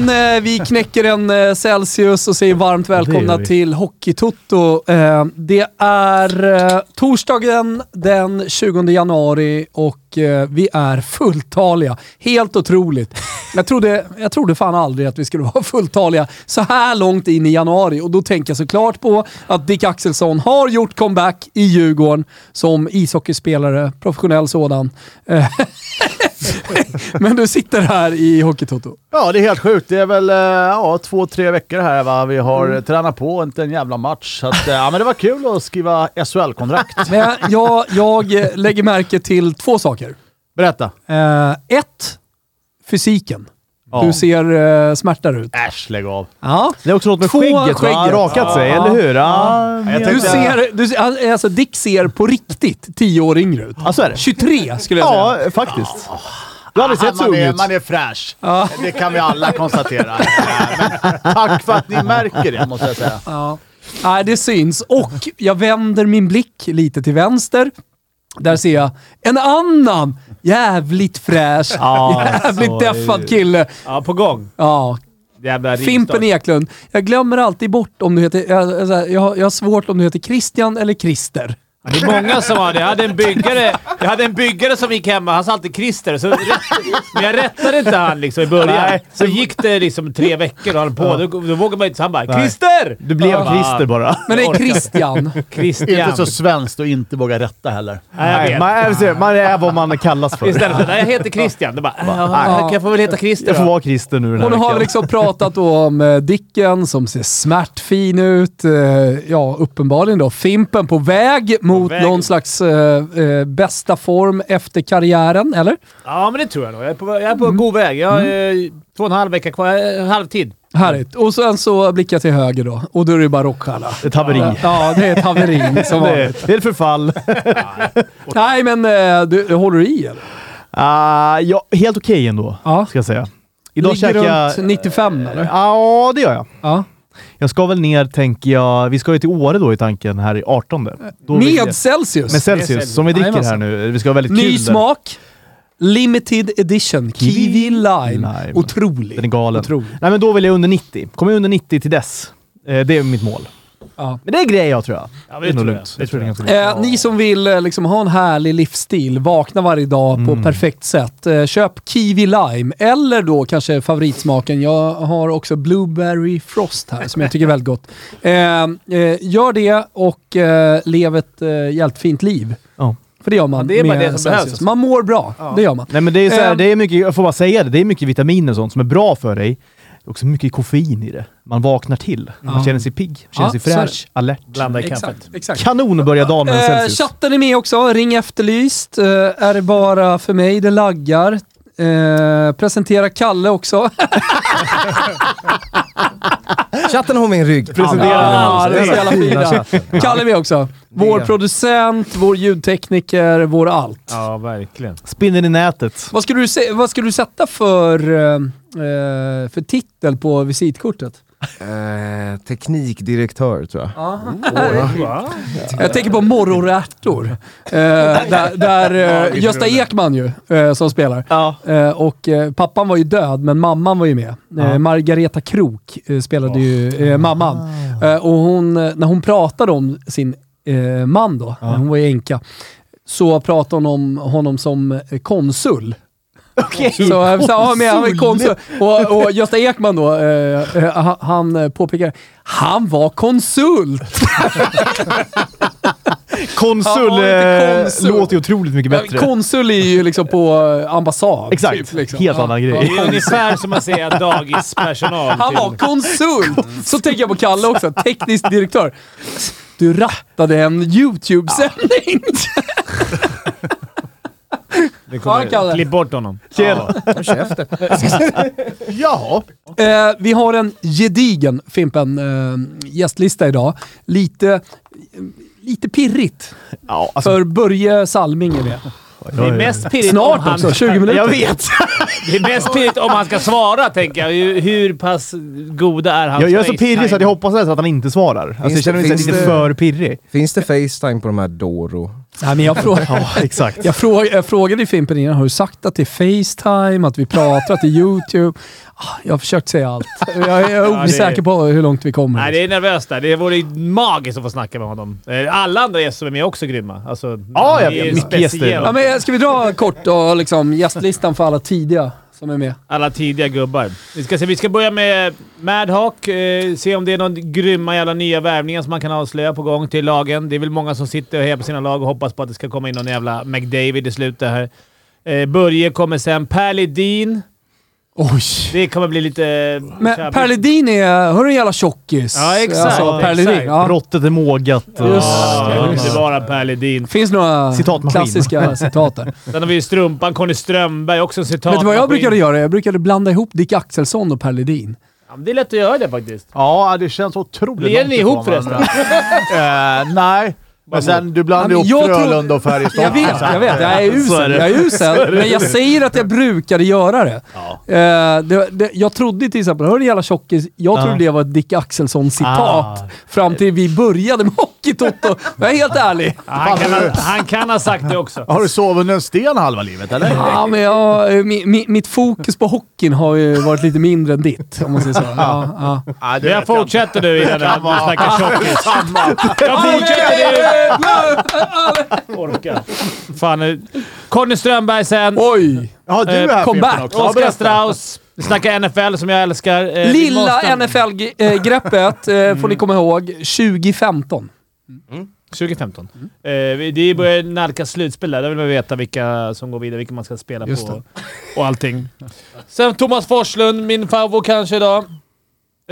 Men eh, vi knäcker en eh, Celsius och säger varmt välkomna till Hockeytoto. Eh, det är eh, torsdagen den 20 januari och eh, vi är fulltaliga. Helt otroligt. Jag trodde, jag trodde fan aldrig att vi skulle vara fulltaliga så här långt in i januari och då tänker jag såklart på att Dick Axelsson har gjort comeback i Djurgården som ishockeyspelare, professionell sådan. Men du sitter här i Hockeytoto. Ja, det är helt sjukt. Det är väl eh, ja, två, tre veckor här va. Vi har Mm. tränat på, inte en jävla match. Så att, eh, ja, men det var kul att skriva SHL-kontrakt. Men jag, jag lägger märke till två saker. Berätta. Eh, ett, fysiken. Ja. Du ser eh, smärtare ut. Äsch, lägg av. Ja. Det är också något med Två skägget, skägget. Han har rakat sig, Ja. eller hur? Ja, jag men- Du ser, du, ser- alltså Dick ser på riktigt tio år yngre ut. Ja, så är det. 23 skulle jag säga. Ja, faktiskt. Du har aldrig sett så man, ung är, ut. man är fräsch. Det kan vi alla konstatera. Men tack för att ni märker det, måste jag säga. Ja. Nej, det syns. Och jag vänder min blick lite till vänster. Där ser jag en annan jävligt fräsch, Ja, jävligt deffad kille. Ja, på gång. Ja, Jävla Fimpen. Eklund. Jag glömmer alltid bort om du heter... Jag, jag har svårt om du heter Christian eller Christer. Det är många som har det. Jag hade en byggare, jag hade en byggare som gick hemma. Han sa alltid Christer. Så men jag rättade inte han liksom i början. Nej. Så gick det liksom tre veckor och han på. Då, då vågade man inte. Så han bara “Christer!” Du blev Christer bara. Men det är Christian. Christian. Inte så svenskt och inte våga rätta heller. Nej, jag vet. man, är, man är vad man kallas för. Istället för “Nej, jag heter Christian”. Då bara “Ja, kan jag få väl heta Christer Jag får då?” vara Christer nu den här Och nu har vi liksom pratat då om eh, Dicken som ser smärtfin ut. Eh, ja, uppenbarligen då. Fimpen på väg mot väg. någon slags eh, eh, bästa form efter karriären, eller? Ja, men det tror jag nog. Jag är på, jag är på Mm. god väg. Jag har eh, två och en halv vecka kvar. eh, Halvtid. Härligt. Och sen så blickar jag till höger då. Och då är det bara rockstjärna. Ett haveri. Ja, det är ett haveri som Det är, vanligt. det är ett förfall. Nej, men eh, du, håller du i eller? Ah, ja, helt okej ändå, Ja. ska jag säga. Idag Ligger käkar jag... runt 95 eller? Ja, det gör jag. Ja. Jag ska väl ner, tänker jag. Vi ska ju till Åre då i tanken här i 18. Då vill jag- Med Celsius. Med Celsius, som vi dricker här nu. Vi ska ha väldigt Ny kul där. smak. Limited edition. Kiwi, Kiwi lime. lime. Otrolig. Den är galen. Otrolig. Nej, men då vill jag under 90. Kommer jag under 90 till dess. Eh, det är mitt mål. Ja. Men det är grejer jag tror jag. Ja, det är nog tror jag. lugnt. Det Jag tror det är tror ganska lugnt. Eh, ni som vill eh, liksom, ha en härlig livsstil, vakna varje dag på perfekt sätt. Eh, köp Kiwi Lime, eller då kanske favoritsmaken. Jag har också Blueberry Frost här som jag tycker är väldigt gott. Gör det och eh, lev ett eh, jävligt fint liv. Ja. För det gör man Det är bara det som Celsius. behövs. Man mår bra, det gör man. Nej men det är så här, det är mycket, jag får bara säga det, det är mycket vitaminer och sånt som är bra för dig. Det är också mycket koffein i det. Man vaknar till. Man Ja. känner sig pigg, känner Ja, sig fräsch, alert. Blanda i kaffet. Exakt. Kanon att börja dagen med en Eh, Celsius. chatten är med också. Ring efterlyst. Eh, är det bara för mig det laggar? Eh, presentera Kalle också. Chatten har min rygg. Presentera Ja, den. det är så jävla Fina. Kalle är med också. Vår Det. producent, vår ljudtekniker, vår allt. Ja, verkligen. Spinner i nätet. Vad ska du, vad ska du sätta för, eh, eh, för titel på visitkortet? Eh, teknikdirektör tror jag. Jag tänker på morror och ärtor. Eh, där där eh, Gösta Ekman ju, eh, som spelar. Ja. Eh, och eh, pappan var ju död, men mamman var ju med. Eh, Margareta Krok eh, spelade ju eh, mamman. Eh, och hon, när hon pratade om sin eh, man då, hon var ju änka, så pratade hon om honom som konsul. Okej. Så, eh, så ja, men konsul. Och, och Gösta Ekman då, eh, eh, han, påpekar, han var konsult! Konsul, Ja, lite eh, konsul. låter ju otroligt mycket bättre. Konsul är ju liksom på eh, ambassad. Exakt, typ, liksom. helt Ja. annan Det grej. är ungefär som att säga dagispersonal. Han till- var konsult! Så tänker jag på Kalle också, teknisk direktör. Du rattade en YouTube-sändning! Det kommer- Ja, Kalle. Klipp bort honom. Tjena. Käften. Jaha. Eh, vi har en gedigen Fimpen eh, gästlista idag. Lite, lite pirrigt. Ja, alltså, För Börje Salming är med. Det är mest pirrigt om Snart han... också, 20 minuter. jag vet. Det är mest pirrigt om han ska svara, tänker jag. Hur, pass goda är hans Jag, jag är så pirrig så att jag hoppas att han inte svarar. Alltså, jag känner mig det- lite det- för pirrig. Finns det Facetime på de här Doro? Nej, men jag, fråga, Ja, exakt. jag, fråga, jag frågade Fimpen innan, har du sagt att det är Facetime, att vi pratar, att det är YouTube? Ah, Jag har försökt säga allt. Jag är osäker på hur långt vi kommer. Nej, det är nervöst där. Det vore ju magiskt att få snacka med honom. Eh, Alla andra gäster som är med är också grymma. Alltså, Ja, ja, det är mycket gäster. Ja, men ska vi dra kort då, liksom, gästlistan för alla tidiga som är med? Alla tidiga gubbar. Vi ska, se, vi ska börja med Madhawk. Eh, se om det är någon grymma jävla nya värvningar som man kan avslöja på gång till lagen. Det är väl många som sitter och hejar på sina lag och hoppas på att det ska komma in någon jävla McDavid i slutet här. Eh, Börje kommer sen. Per Ledin. Oj! Det kommer bli lite... Men tjabbigt. Per Ledin är... Hör du en jävla tjockis? Ja, exakt. Alltså, per Exakt. Ledin. Ja. Brottet är mågat. och- Just Ja, det, är bara Per Ledin. finns några klassiska citat där. Sen har vi Strumpan, Conny Strömberg, också en citat. Vet du vad jag brukade göra? Jag brukade blanda ihop Dick Axelsson och Per Ledin. Ja, men det är lätt att göra det faktiskt. Ja, det känns otroligt Blir långt ni ihop ifrån varandra. eh, nej. Men sen, du blandar Ja, ihop jag tror- Frölunda och Färjestad. Jag vet, jag vet. Jag är usel. Jag är usel. Men jag säger att jag brukade göra det. Eh, det, det jag trodde till exempel, hör du jävla tjockis? Jag trodde det var ett Dick Axelsson-citat. Ah. Fram till vi började med Hockeytoto. Jag är helt ärlig. Han kan, ha, han kan ha sagt det också. Har du sovit under en sten halva livet, eller? Ja, men jag, mi, mi, mitt fokus på hockeyn har ju varit lite mindre än ditt, om man säger så. Ja, ja. Det Jag fortsätter nu innan du snackar tjockis. Jag fortsätter nu! Orka. Fan, nu. Conny Strömberg sen. Oj! Ja, du Eh, är här comeback. Också. Ja, Oskar. Strauss. Vi snackar NFL som jag älskar. Eh, Lilla NFL-greppet eh, får ni komma ihåg. 2015. 2015. Eh, vi- det börjar nalkas slutspel där. Där vill man veta vilka som går vidare, vilka man ska spela Just på och allting. Sen Thomas Forslund, min favorit kanske idag.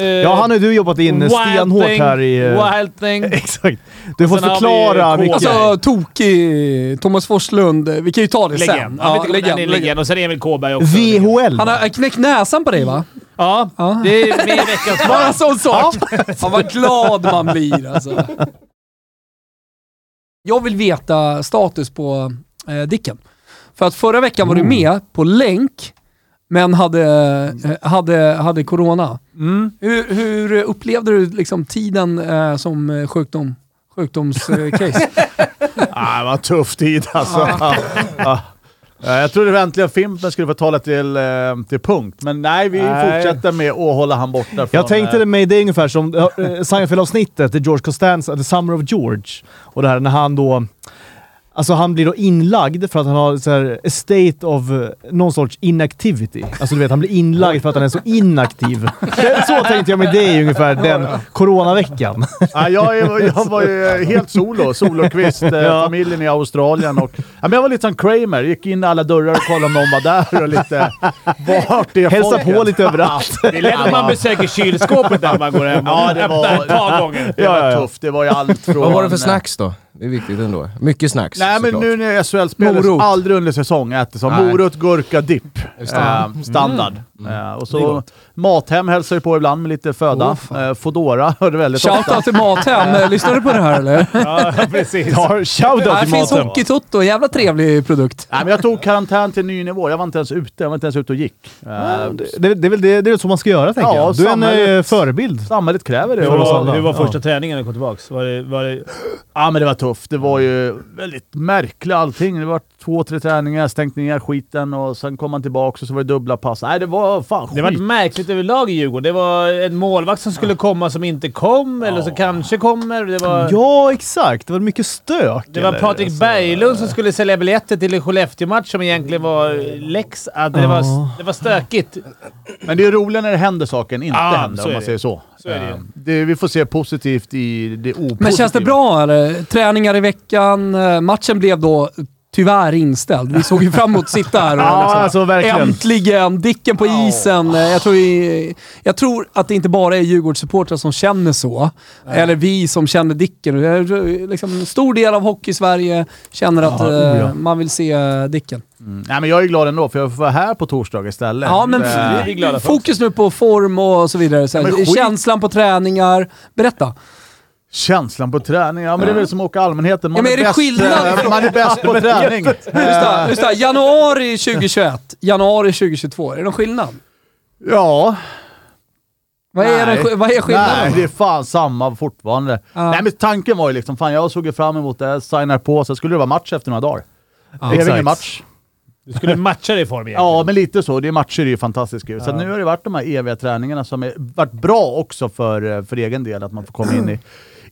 Eh, Ja, han har du jobbat in stenhårt här i... eh, Wild thing. Exakt. Du får sen vi förklara K- mycket. Alltså, tokig Thomas Forslund. Vi kan ju ta det sen. Legend. Ja, Ja, legend, legend. legend. Och sen Emil Kåberg också. VHL. Han har knäckt näsan på dig va? Ja, Ja. det är med i veckans Bara en sån sak. Fan vad glad man blir alltså. Jag vill veta status på eh, Dicken. För att förra veckan var du med på länk, men hade, eh, hade, hade corona. Mm. Hur, hur upplevde du liksom tiden eh, som eh, sjukdom, sjukdomscase? Ah, det var en tuff tid alltså. Ja. Ja. Jag trodde äntligen Fimpen skulle få tala till, eh, till punkt, men nej, vi Nej. fortsätter med att hålla han borta från... Jag tänkte det med det är ungefär som Seinfeld-avsnittet, George Costanza, The Summer of George. Och det här när han då... Alltså han blir då inlagd för att han har så här, state of uh, någon sorts inactivity. Alltså du vet, han blir inlagd för att han är så inaktiv. Så tänkte jag med dig ungefär den coronaveckan. Ja, jag, jag var ju helt solo, solokvist, eh, Ja. familjen i Australien och... Ja, men jag var lite som Kramer, gick in i alla dörrar och kollade om någon var där och lite... Vart är Hälsa folket? på lite överallt. Det är lätt att man besöker kylskåpet där man går hem och Ja, det var- ett par gånger. Det var tufft, det var ju allt från... Vad var det för snacks då? Det är viktigt ändå. Mycket snacks Nej men såklart. nu när jag SHL spelar så Morot. aldrig under säsong äter. Nej. Morot, gurka, dipp. Eh, standard. Eh, och Det är så. Mathem hälsar ju på ibland med lite föda. Fan. eh, Fodora hörde väldigt ofta. Shoutout till Mathem. Eh, Lyssnar du på det här eller? Ja, precis. Ja, shoutout Här till finns maten. Hockeytoto. En jävla trevlig produkt. Nej, men jag tog karantän till en ny nivå. Jag var inte ens ute. Jag var inte ens ute och gick. Eh, Det, det, är väl det, det är så man ska göra tänker Ja, jag. Du är en eh, förebild. Samhället kräver det. Hur var, hur var Ja. första träningen när du kom tillbaka? Var det, var det, Ja, men det var tufft. Det var ju väldigt märkligt allting. Det var två, tre träningar, stängt ner skiten och sen kom man tillbaka och så var det dubbla pass. Nej, det var fan skit. det var märkligt överlag i Djurgården. Det var en målvakt som skulle komma som inte kom, eller så kanske kommer. Det var, Ja, exakt. Det var mycket stök. det var? Patrik Alltså, Berglund som skulle sälja biljetter till en Skellefteå-match som egentligen var att Det, Ja. var, det var stökigt. Men det är roligare när det händer saker inte Ja, händer, om man säger så. Så är det ju. Eh, det, vi får se positivt i det opositiva. Men känns det bra eller? Träningar i veckan. eh, Matchen blev då tyvärr inställd. Vi såg ju fram emot att sitta här och Ja, liksom, alltså verkligen. Äntligen! Dicken på isen. Eh, Jag tror, i- jag tror att det inte bara är Djurgårdssupportrar som känner så. Eller vi som känner Dicken. Liksom, en stor del av Hockey-Sverige känner att Ja, oh eh, ja. man vill se Dicken. Mm. Nej, men jag är glad ändå, för jag får vara här på torsdag istället. Ja, men Eh, det är vi glada för fokus nu på form och så vidare. Så här, känslan på träningar. Berätta. Känslan på träning, ja men det är väl som att åka allmänheten. Man Ja, men är det bäst, skillnad? eh, Man är bäst på träning. Just det, just det. Januari 2021, januari 2022. Är det någon skillnad? Ja. Vad är, Nej. den, vad är skillnaden? Nej, det är fan samma fortfarande. Ja. Nej, men tanken var ju liksom, fan jag såg ju fram emot det, signar på, så skulle det vara match efter några dagar. det är exakt. ingen match. Du skulle matcha dig i form egentligen. Ja, men lite så. Det är matcher är ju fantastiskt kul. Så nu har det varit de här eviga träningarna som har varit bra också för, eh, för egen del, att man får komma in i,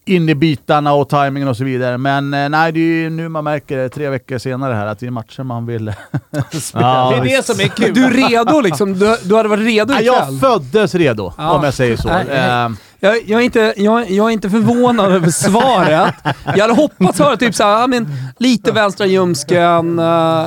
in i bitarna och timingen och så vidare. Men eh, nej, det är ju nu man märker det, tre veckor senare här, att det är matcher man vill spela. Ja, Det är det som är kul. Du är redo liksom? Du, du hade varit redo ikväll? jag föddes redo, Ja. om jag säger så. Nej, nej. Eh, Jag, jag, är inte, jag, jag är inte förvånad över svaret. Jag hade hoppats höra typ såhär, men, lite vänstra ljumsken, uh,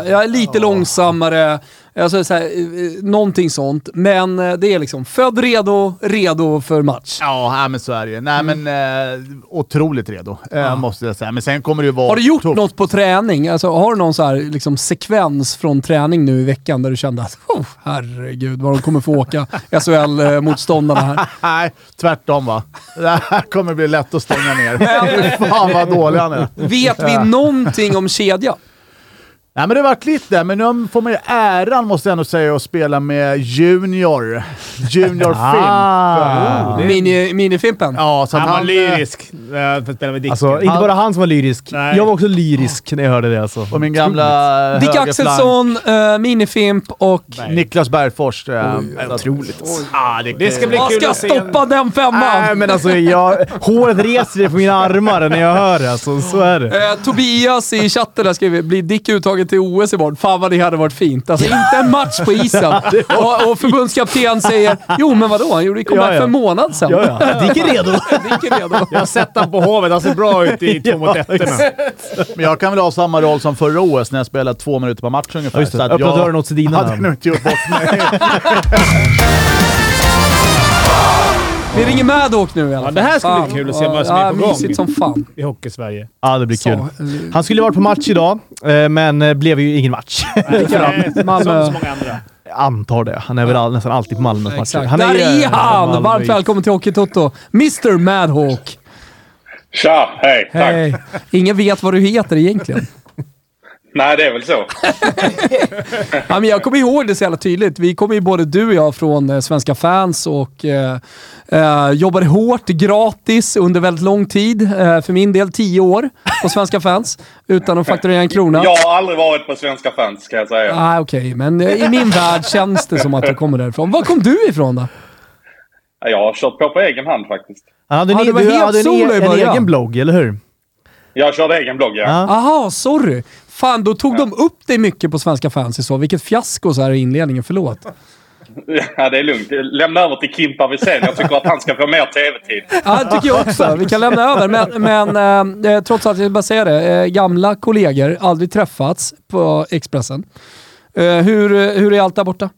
jag är lite långsammare, alltså, så här, eh, någonting sånt. Men eh, det är liksom född redo, redo för match. Ja, men så är det ju. Nej, men eh, otroligt redo, eh, måste jag säga. Men sen kommer det ju vara... Har du gjort tufft. något på träning? Alltså, har du någon så här, liksom, sekvens från träning nu i veckan där du kände att oh, herregud vad de kommer få åka SHL-motståndarna här? Nej, tvärtom va. Det här kommer bli lätt att stänga ner. Fy fan vad dålig han är. Vet vi någonting om kedja? Nej, men det har varit lite, men nu får man ju äran, måste jag ändå säga, att spela med Junior. Junior Ah. Fimp. Mini, minifimpen? Ja, så att Han var han... lyrisk eh, för att spela med Dicken. Alltså, inte bara han som var lyrisk. Nej. Jag var också lyrisk när jag hörde det alltså. Och min gamla Dick Axelsson, uh, minifimp och... Niklas Bergfors. eh, Otroligt. Ah, det, Det ska bli Jag kul ska att se. stoppa den femman! Nej, men alltså jag, håret reser sig på mina armar när jag hör det. Alltså, så är det. Eh, Tobias i chatten där skriver “Blir Dick uttagen till OS imorgon?” Fan vad det hade varit fint. Alltså inte en match på isen. och, och förbundskapten säger “Jo, men vadå? Han gjorde ju comeback Ja, ja. för en månad sedan.” Ja, ja. Dick är redo. Dick är redo. Jag har sett han på Hovet. Han ser bra ut i två mot ettorna. Men jag kan väl ha samma roll som förra OS när jag spelade två minuter per match ungefär. Ja, just det. Så att Öppna jag dörren åt Sedina. hade nog inte gjort bort mig. Vi ringer Madhawk nu i alla Ja, fall. det här ska bli kul att se vad som är Ja, på gång. Mysigt som fan. I Hockeysverige. Ja, det blir kul. Så, eh, Han skulle varit på match idag, eh, men eh, blev ju ingen match. Nej, Som så många andra. Jag antar det. Han är väl all, nästan alltid på Malmös matcher. Han Där ju, är han! Malmö- Varmt välkommen till Hockeytoto. Mr Madhawk. Tja, hej, tack. Hej. Ingen vet vad du heter egentligen. Nej, det är väl så. Ja, men jag kommer ihåg det så jävla tydligt. Vi kommer ju både du och jag från eh, Svenska fans och eh, eh, jobbade hårt, gratis, under väldigt lång tid. Eh, för min del tio år på Svenska fans, utan att fakturera en krona. Jag har aldrig varit på Svenska fans, kan jag säga. Ah, Okej, men eh, i min värld känns det som att du kommer därifrån. Var kom du ifrån då? Jag har kört på på egen hand faktiskt. Han hade en, e- det var du helt hade en, solo i e- en början. egen blogg, eller hur? Jag körde egen blogg, ja. Ja. Aha, sorry. Fan, då tog de upp dig mycket på Svenska fans i så. Vilket fiasko så här i inledningen. Förlåt. Ja, det är lugnt. Lämna över till Kimpa Wirsén. Jag tycker att han ska få mer tv-tid. Ja, det tycker jag också. Vi kan lämna över. Men, men eh, trots allt, jag vill bara säga det. Eh, gamla kollegor, aldrig träffats på Expressen. Eh, hur, hur är allt där borta?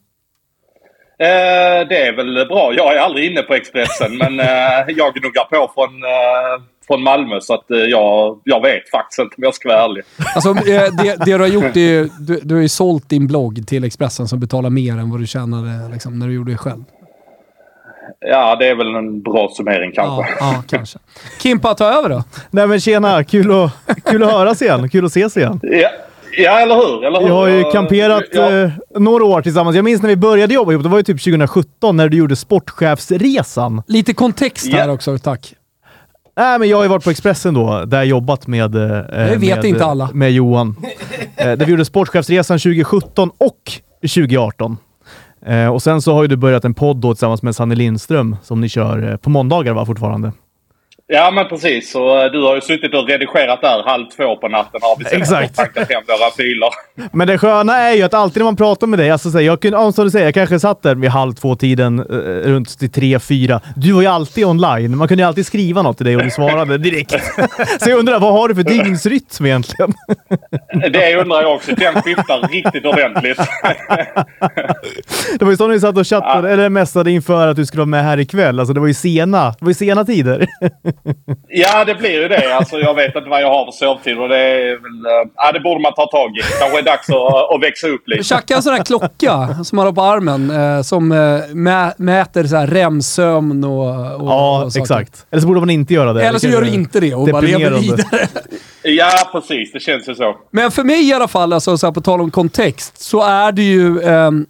Eh, det är väl bra. Jag är aldrig inne på Expressen, men eh, jag gnuggar på från, eh, från Malmö så att eh, jag, jag vet faktiskt inte om jag ska vara ärlig. Alltså, eh, det, det du har gjort är ju, du, du har ju sålt din blogg till Expressen som betalar mer än vad du tjänade liksom, när du gjorde det själv. Ja, det är väl en bra summering kanske. Ja, ja kanske. Kimpa, ta över då. Nej men tjena, kul att, kul att höras igen. Kul att ses igen. Ja, ja eller hur? Eller hur? Jag har ju kamperat ja. eh, några år tillsammans. Jag minns när vi började jobba ihop, det var ju typ 2017 när du gjorde sportchefsresan. Lite kontext här Ja. också, tack. Nej, men jag har ju varit på Expressen då, där jag jobbat med... Eh, med, inte alla. Med Johan. eh, där vi gjorde sportchefsresan 2017 och 2018. Eh, och sen så har ju du börjat en podd då tillsammans med Sanne Lindström som ni kör eh, på måndagar va, fortfarande? Ja men precis. Så eh, du har ju suttit och redigerat där halv två på natten har vi Exakt. och hem våra filer. Men det sköna är ju att alltid när man pratar med dig, alltså, så här, jag kunde, ja, som du säger, jag kanske satt där vid halv två-tiden, eh, runt till tre, fyra. Du var ju alltid online. Man kunde ju alltid skriva något till dig och du svarade direkt. så jag undrar, vad har du för dygnsrytm egentligen? Det undrar jag också. Den skiftar riktigt ordentligt. Det var ju så när vi satt och chattade, eller messade inför att du skulle vara med här ikväll. Alltså det var ju sena, det var ju sena tider. Ja, det blir ju det. Alltså, jag vet inte vad jag har för sovtid och det är väl... eh, Ja, det borde man ta tag i. Kanske är dags att, att växa upp lite. Tjacka en sån här klocka som man har på armen eh, som eh, mä, mäter så här REM-sömn och, och Ja, och exakt. Eller så borde man inte göra det. Eller så Det gör du inte det och bara lever vidare. Ja, precis. Det känns ju så. Men för mig i alla fall, alltså, så här, på tal om kontext, så är det ju ehm,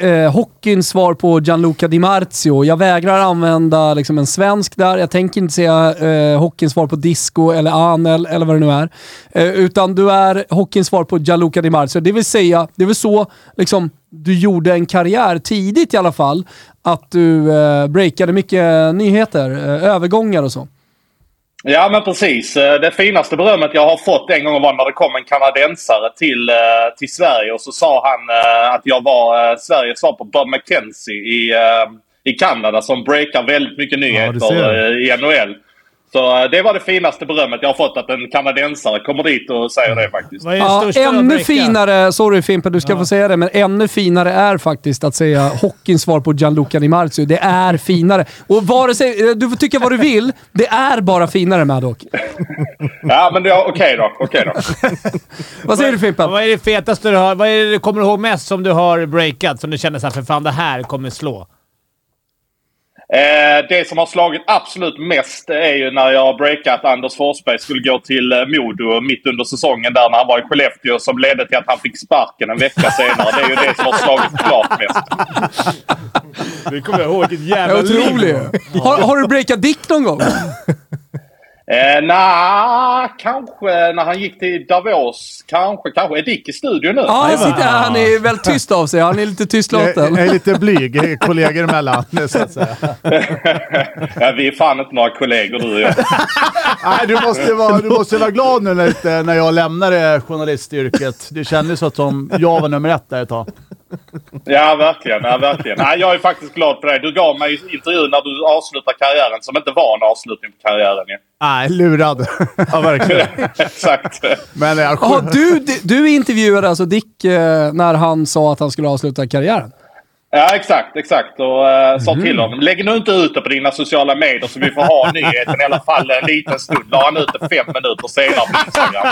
eh, eh, hockeyns svar på Gianluca Di Marzio. Jag vägrar använda liksom, en svensk där. Jag tänker inte säga eh, hockeyns svar på Disco eller Anel eller vad det nu är. Eh, utan du är hockeyns svar på Gianluca Di Marzio. Det vill säga, det är väl så liksom, du gjorde en karriär tidigt i alla fall. Att du eh, breakade mycket nyheter, eh, övergångar och så. Ja, men precis. Eh, det finaste berömmet jag har fått en gång var när det kom en kanadensare till, eh, till Sverige och så sa han eh, att jag var Sveriges svar på Bob McKenzie i, i Kanada som breakar väldigt mycket nyheter ser. eh, i NHL. Så eh, det var det finaste berömmet jag har fått, att en kanadensare kommer dit och säger det faktiskt. Vad är det Ja, ännu finare, sorry Fimpen du ska få säga det, men ännu finare är faktiskt att säga hockeyns svar på Gianluca Di Marzio. Det är finare. Och vare sig, du får tycka vad du vill, det är bara finare Maddock. Ja, men det- ja, okej då. Okej då. Vad säger du Fimpen? Vad är det fetaste du har? Vad är det du kommer ihåg mest som du har breakat? Som du känner såhär, för fan det här kommer slå. Eh, det som har slagit absolut mest är ju när jag har breakat Anders Forsberg skulle gå till eh, Modo mitt under säsongen där när han var i Skellefteå som ledde till att han fick sparken en vecka senare. Det är ju det som har slagit klart mest. Du kommer ihåg vilket Jag är otrolig. Har, har du breakat Dick någon gång? Eh, Nej, kanske när han gick till Davos. Kanske, kanske. Är Dick i studion nu? Ja, han, sitter, han är väldigt tyst av sig. Han är lite tystlåten. jag är lite blyg eh, kollegor emellan, så att säga. ja, vi är fan inte några kollegor du och jag. Nej, du måste, vara, du måste vara glad nu när, när jag lämnade journalistyrket. Det kändes som att jag var nummer ett där ett tag. Ja, verkligen. Ja, verkligen. Nej, jag är faktiskt glad för det. Du gav mig intervjun när du avslutar karriären som inte var en avslutning på karriären. Nej, lurad. ja, verkligen. Exakt. Men jag, Jaha, du, du intervjuade alltså Dick eh, när han sa att han skulle avsluta karriären? Ja, exakt, exakt. Och uh, sa till honom. Lägg nu inte ut det på dina sociala medier så vi får ha nyheten i alla fall en liten stund. La han ut det fem minuter senare på Instagram.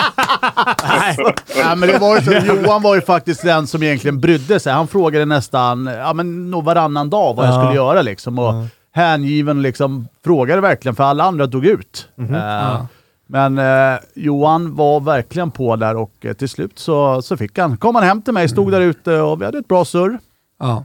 Nej, men det var ju så, Johan var ju faktiskt den som egentligen brydde sig. Han frågade nästan ja, men, nog varannan dag vad jag Ja. skulle göra. Liksom, och Hängiven liksom, frågade verkligen, för alla andra dog ut. Eh, Men eh, Johan var verkligen på där och eh, till slut så, så fick han. kom han hem till mig, stod där ute och vi hade ett bra surr. Ja.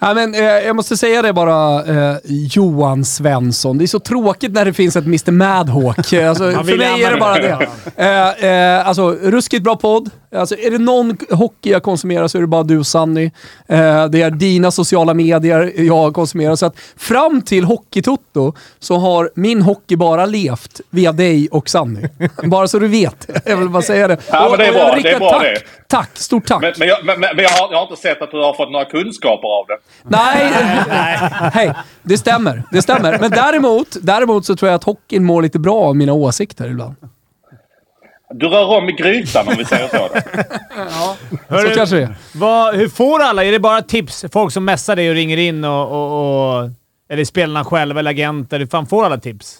Ja, men, eh, jag måste säga det bara, eh, Johan Svensson. Det är så tråkigt när det finns ett Mr Madhawk. Alltså, för mig är det bara det. Eh, eh, alltså, ruskigt bra podd. Alltså, är det någon hockey jag konsumerar så är det bara du och Sanny. Eh, det är dina sociala medier jag konsumerar. Så att fram till Hockeytotto så har min hockey bara levt via dig och Sanny. bara så du vet. Jag vill bara säga det. Ja, men det är bra. riktar Det är bra tack, det. tack, stort tack. Men, men, jag, men, men jag, har, jag har inte sett att du har fått några kunskaper av det. Nej, hej. Det stämmer. Det stämmer. Men däremot, däremot så tror jag att hockeyn mår lite bra av mina åsikter ibland. Du rör om i grytan om vi säger så. Då. Så kanske det är. Vad, hur får alla? Är det bara tips? Folk som messar dig och ringer in och... och, och eller spelarna själva eller agenter? Hur fan får alla tips?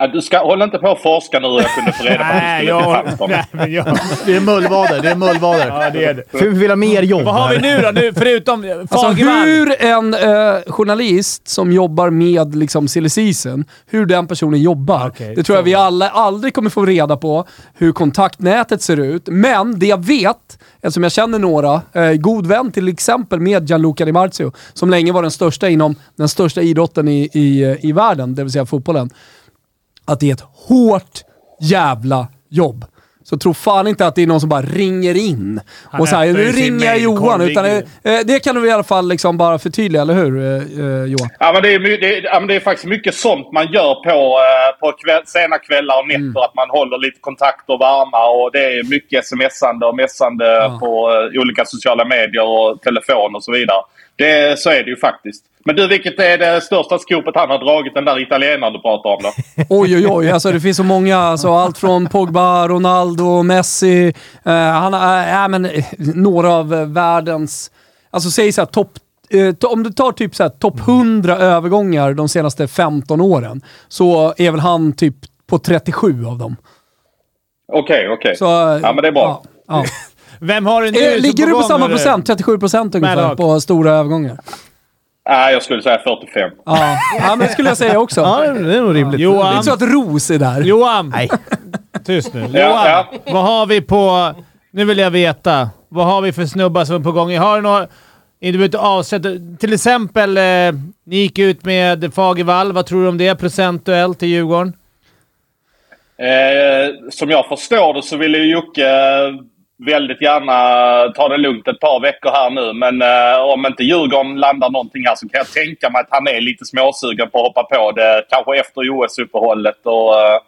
Ja, Du ska, håll inte på och forska nu jag kunde få reda på att du Nej, skulle till jag... Nej, men jag... Det är mullvader, det är mullvader. Ja, det är det. För vi vill ha mer jobb Vad har vi nu då? Nu, förutom Alltså Fagervall. hur en eh, journalist som jobbar med liksom silly season, hur den personen jobbar. Okej, det tror jag vi alla aldrig kommer få reda på, hur kontaktnätet ser ut. Men det jag vet, eftersom jag känner några, eh, god vän till exempel med Gianluca Di Marzio, som länge var den största inom den största idrotten i, i, i världen, det vill säga fotbollen. Att det är ett hårt jävla jobb. Så tro fan inte att det är någon som bara ringer in Han och säger nu ringer jag Johan. Utan det, eh, det kan du i alla fall liksom bara förtydliga, eller hur eh, eh, Johan? Ja, men det, är, det, är, ja, men det är faktiskt mycket sånt man gör på, eh, på kväll, sena kvällar och nätter. Mm. Att man håller lite kontakter varma och det är mycket smsande och messande på eh, olika sociala medier och telefon och så vidare. Det, så är det ju faktiskt. Men du, vilket är det största skopet han har dragit, den där italienaren du pratar om då? Oj, oj, oj. Alltså, det finns så många. Alltså, allt från Pogba, Ronaldo, Messi. Eh, han har, äh, men, eh, några av eh, världens... Alltså säg såhär topp to- om du tar typ så topp 100 övergångar de senaste 15 åren, så är väl han typ på 37 av dem. Okej, okej. Så, eh, Ja, men det är bra. Ja, ja. Vem har du nu Eh, Ligger du på samma procent? 37 procent ungefär Maddock. på stora övergångar? Nej, jag skulle säga 45. Ja, ja men det skulle jag säga också. Ja, det är nog rimligt. Det är Johan, inte så att Ros är där. Johan! Tyst nu. Ja, Johan, ja. vad har vi på... Nu vill jag veta. Vad har vi för snubbar som är på gång? Har du några... Du behöver inte avsätta... Till exempel, eh, ni gick ut med Fagervall. Vad tror du om det procentuellt i Djurgården? Eh, som jag förstår det så vill ju Jocke eh, väldigt gärna ta det lugnt ett par veckor här nu. Men eh, om inte Djurgården landar någonting här så kan jag tänka mig att han är lite småsugen på att hoppa på det. Kanske efter OS-uppehållet. Och, eh,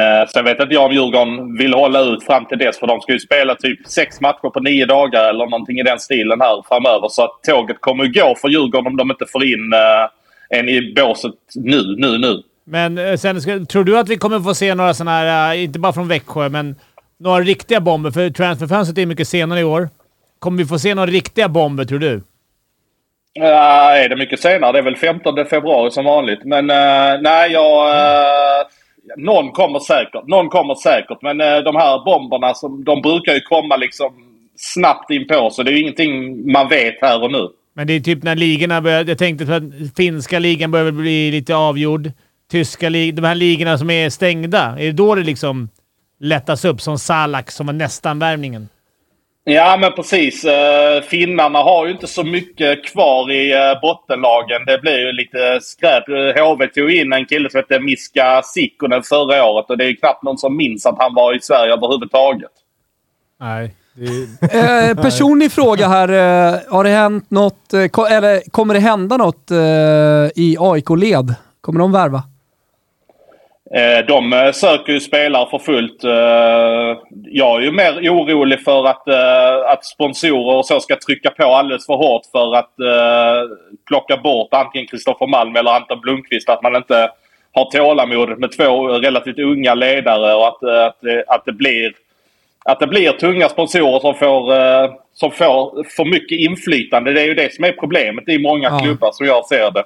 eh, sen vet inte jag om Djurgården vill hålla ut fram till dess. För de ska ju spela typ sex matcher på nio dagar eller någonting i den stilen här framöver. Så att tåget kommer ju gå för Djurgården om de inte får in eh, en i båset nu, nu, nu. Men eh, sen, tror du att vi kommer få se några sådana här, eh, inte bara från Växjö, men några riktiga bomber? För transferfönstret är mycket senare i år. Kommer vi få se några riktiga bomber, tror du? Är det mycket senare? Det är väl 15 februari som vanligt. Men uh, nej, jag... Uh, någon kommer säkert. Någon kommer säkert. Men uh, de här bomberna, som, de brukar ju komma liksom snabbt in på Så det är ju ingenting man vet här och nu. Men det är typ när ligorna börjar... Jag tänkte för att finska ligan börjar bli lite avgjord. Tyska ligan... De här ligorna som är stängda. Är det då det liksom lättas upp? Som Salak som var nästan värvningen. Ja, men precis. Uh, finnarna har ju inte så mycket kvar i uh, bottenlagen. Det blir ju lite skräp. HV tog in en kille som hette Miska Sikkonen förra året och det är ju knappt någon som minns att han var i Sverige överhuvudtaget. Nej. Eh, personlig fråga här. Eh, har det hänt något, eh, ko- eller kommer det hända något eh, i AIK-led? Kommer de värva? Eh, De eh, söker ju spelare för fullt. Eh, Jag är ju mer orolig för att, att sponsorer och så ska trycka på alldeles för hårt för att plocka bort antingen Kristoffer Malm eller Anton Blomqvist. Att man inte har tålamod med två relativt unga ledare och att, att, att, det, blir, att det blir tunga sponsorer som får, som får för mycket inflytande. Det är ju det som är problemet i många Ja. klubbar som jag ser det.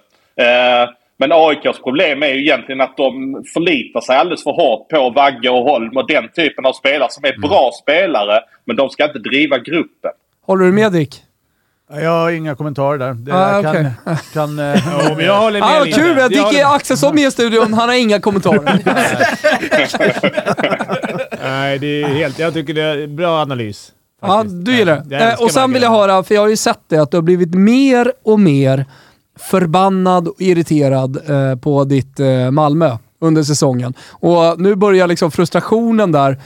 Men AIKs problem är ju egentligen att de förlitar sig alldeles för hårt på Vagge och Holm och den typen av spelare som är bra spelare. Men de ska inte driva gruppen. Håller du med Dick? Jag har inga kommentarer där. Det Ah, kan, okej. kan, eh, men jag håller med Ah, lite. kul! Jag Dick håller- Axelsson med i studion. Han har inga kommentarer. Nej, det är helt... Jag tycker det är en bra analys. ja, faktiskt. du gillar det. Jag Eh, och sen vill jag höra, för jag har ju sett det, att du har blivit mer och mer förbannad och irriterad eh, på ditt eh, Malmö under säsongen. Och nu börjar liksom frustrationen där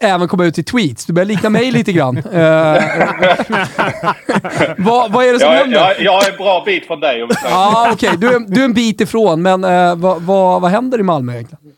även komma ut i tweets. Du börjar likna mig lite grann. Eh, vad, vad är det som Jag, händer? jag, jag är en bra bit från dig. Om. Ja, okej. Du, är, du är en bit ifrån, men eh, vad, vad, vad händer i Malmö egentligen?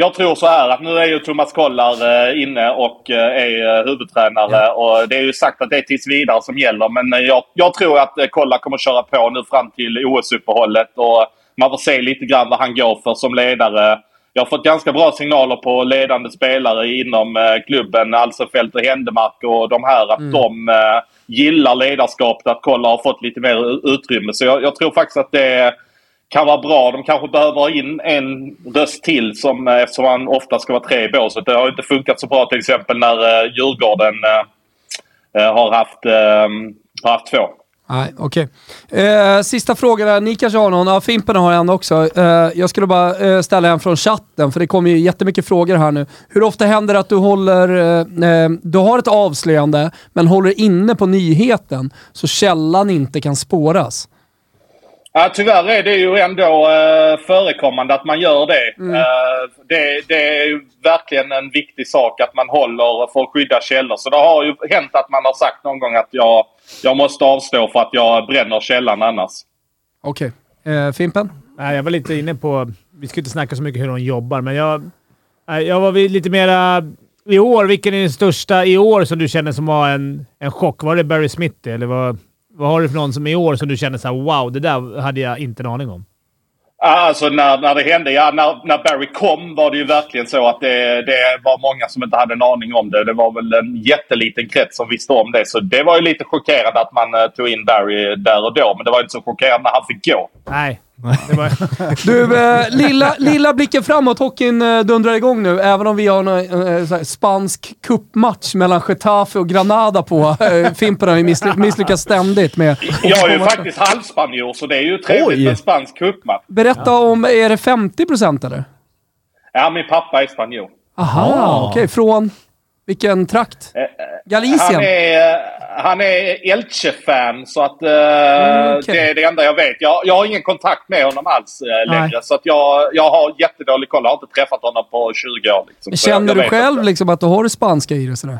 Jag tror så här att nu är ju Thomas Kollar eh, inne och eh, är eh, huvudtränare. Och det är ju sagt att det är tills vidare som gäller. Men jag, jag tror att Kollar kommer köra på nu fram till OS-uppehållet. Och man får se lite grann vad han går för som ledare. Jag har fått ganska bra signaler på ledande spelare inom klubben, Alsefelt och Händemark och de här, att de eh, gillar ledarskapet, att Kollar har fått lite mer utrymme. Så jag, jag tror faktiskt att det kan vara bra. De kanske behöver ha in en röst till som, eh, eftersom man ofta ska vara tre i båset. Det har inte funkat så bra till exempel när eh, Djurgården eh, eh, har, haft, ehm, har haft två. Nej, okej. Eh, sista frågan där. Ni kanske har någon? Ja, Fimpen har en också. Eh, jag skulle bara eh, ställa en från chatten, för det kommer ju jättemycket frågor här nu. Hur ofta händer det att du håller... Du har ett avslöjande, men håller inne på nyheten, så källan inte kan spåras? Ja, tyvärr är det ju ändå eh, förekommande att man gör det. Mm. Eh, det. Det är ju verkligen en viktig sak att man håller för att skydda källor. Så det har ju hänt att man har sagt någon gång att jag, jag måste avstå för att jag bränner källan annars. Okej. Eh, Fimpen? Nej, jag var lite inne på... Vi ska inte snacka så mycket hur de jobbar, men jag... Jag var lite mera... I år, vilken är den största i år som du känner som var en, en chock? Var det Barry Smith eller vad, vad har du för någon som i år som du känner så här, wow, det där hade jag inte en aning om? Alltså när, när det hände, ja när, när Barry kom var det ju verkligen så att det, det var många som inte hade en aning om det. Det var väl en jätteliten krets som visste om det. Så det var ju lite chockerande att man uh, tog in Barry där och då. Men det var inte så chockerande när han fick gå. Nej. Du, eh, lilla, lilla blicken framåt. Hockeyn eh, dundrar igång nu. Även om vi har en eh, här spansk kuppmatch mellan Getafe och Granada på. Eh, Fimpen har ju missly misslyckats ständigt med... Jag är ju faktiskt halvspanjor så det är ju trevligt med en spansk cupmatch. Berätta om, är det 50% eller? Ja, min pappa är spanjor. Aha, okej. Från vilken trakt? Han Galicien? är, eh, han är Elche-fan så att eh, Mm, okej. det är det enda jag vet. Jag, jag har ingen kontakt med honom alls eh, längre. Så att jag, jag har jättedålig koll. Jag har inte träffat honom på 20 år. Liksom. Så jag- Känner jag du själv liksom att du har det spanska i dig?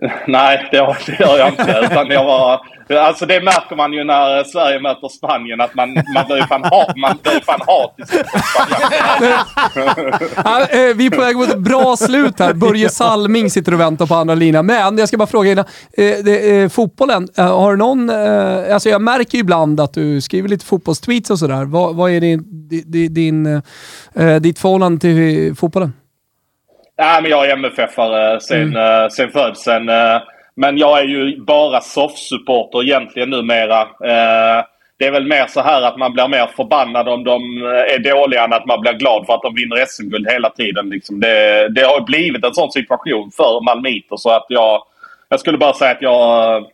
Nej, det, gör jag inte. Utan jag var, alltså det märker man ju när Sverige möter Spanien att man, man blir fan, ha, man blir fan hatisk. Ja, eh, vi är på väg mot ett bra slut här. Börje Salming sitter och väntar på andra linan. Men jag ska bara fråga innan. Eh, eh, fotbollen, eh, har du någon... Eh, alltså jag märker ju ibland att du skriver lite fotbollstweets och sådär. Vad, vad är din, din, din, eh, ditt förhållande till fotbollen? Nej, men jag är MFF-are sen, mm. sen födseln. eh, Men jag är ju bara soft-supporter egentligen numera. Eh, Det är väl mer så här att man blir mer förbannad om de eh, är dåliga än att man blir glad för att de vinner SM-guld hela tiden. Liksom det, det har blivit en sån situation för malmiter så att jag... Jag skulle bara säga att jag...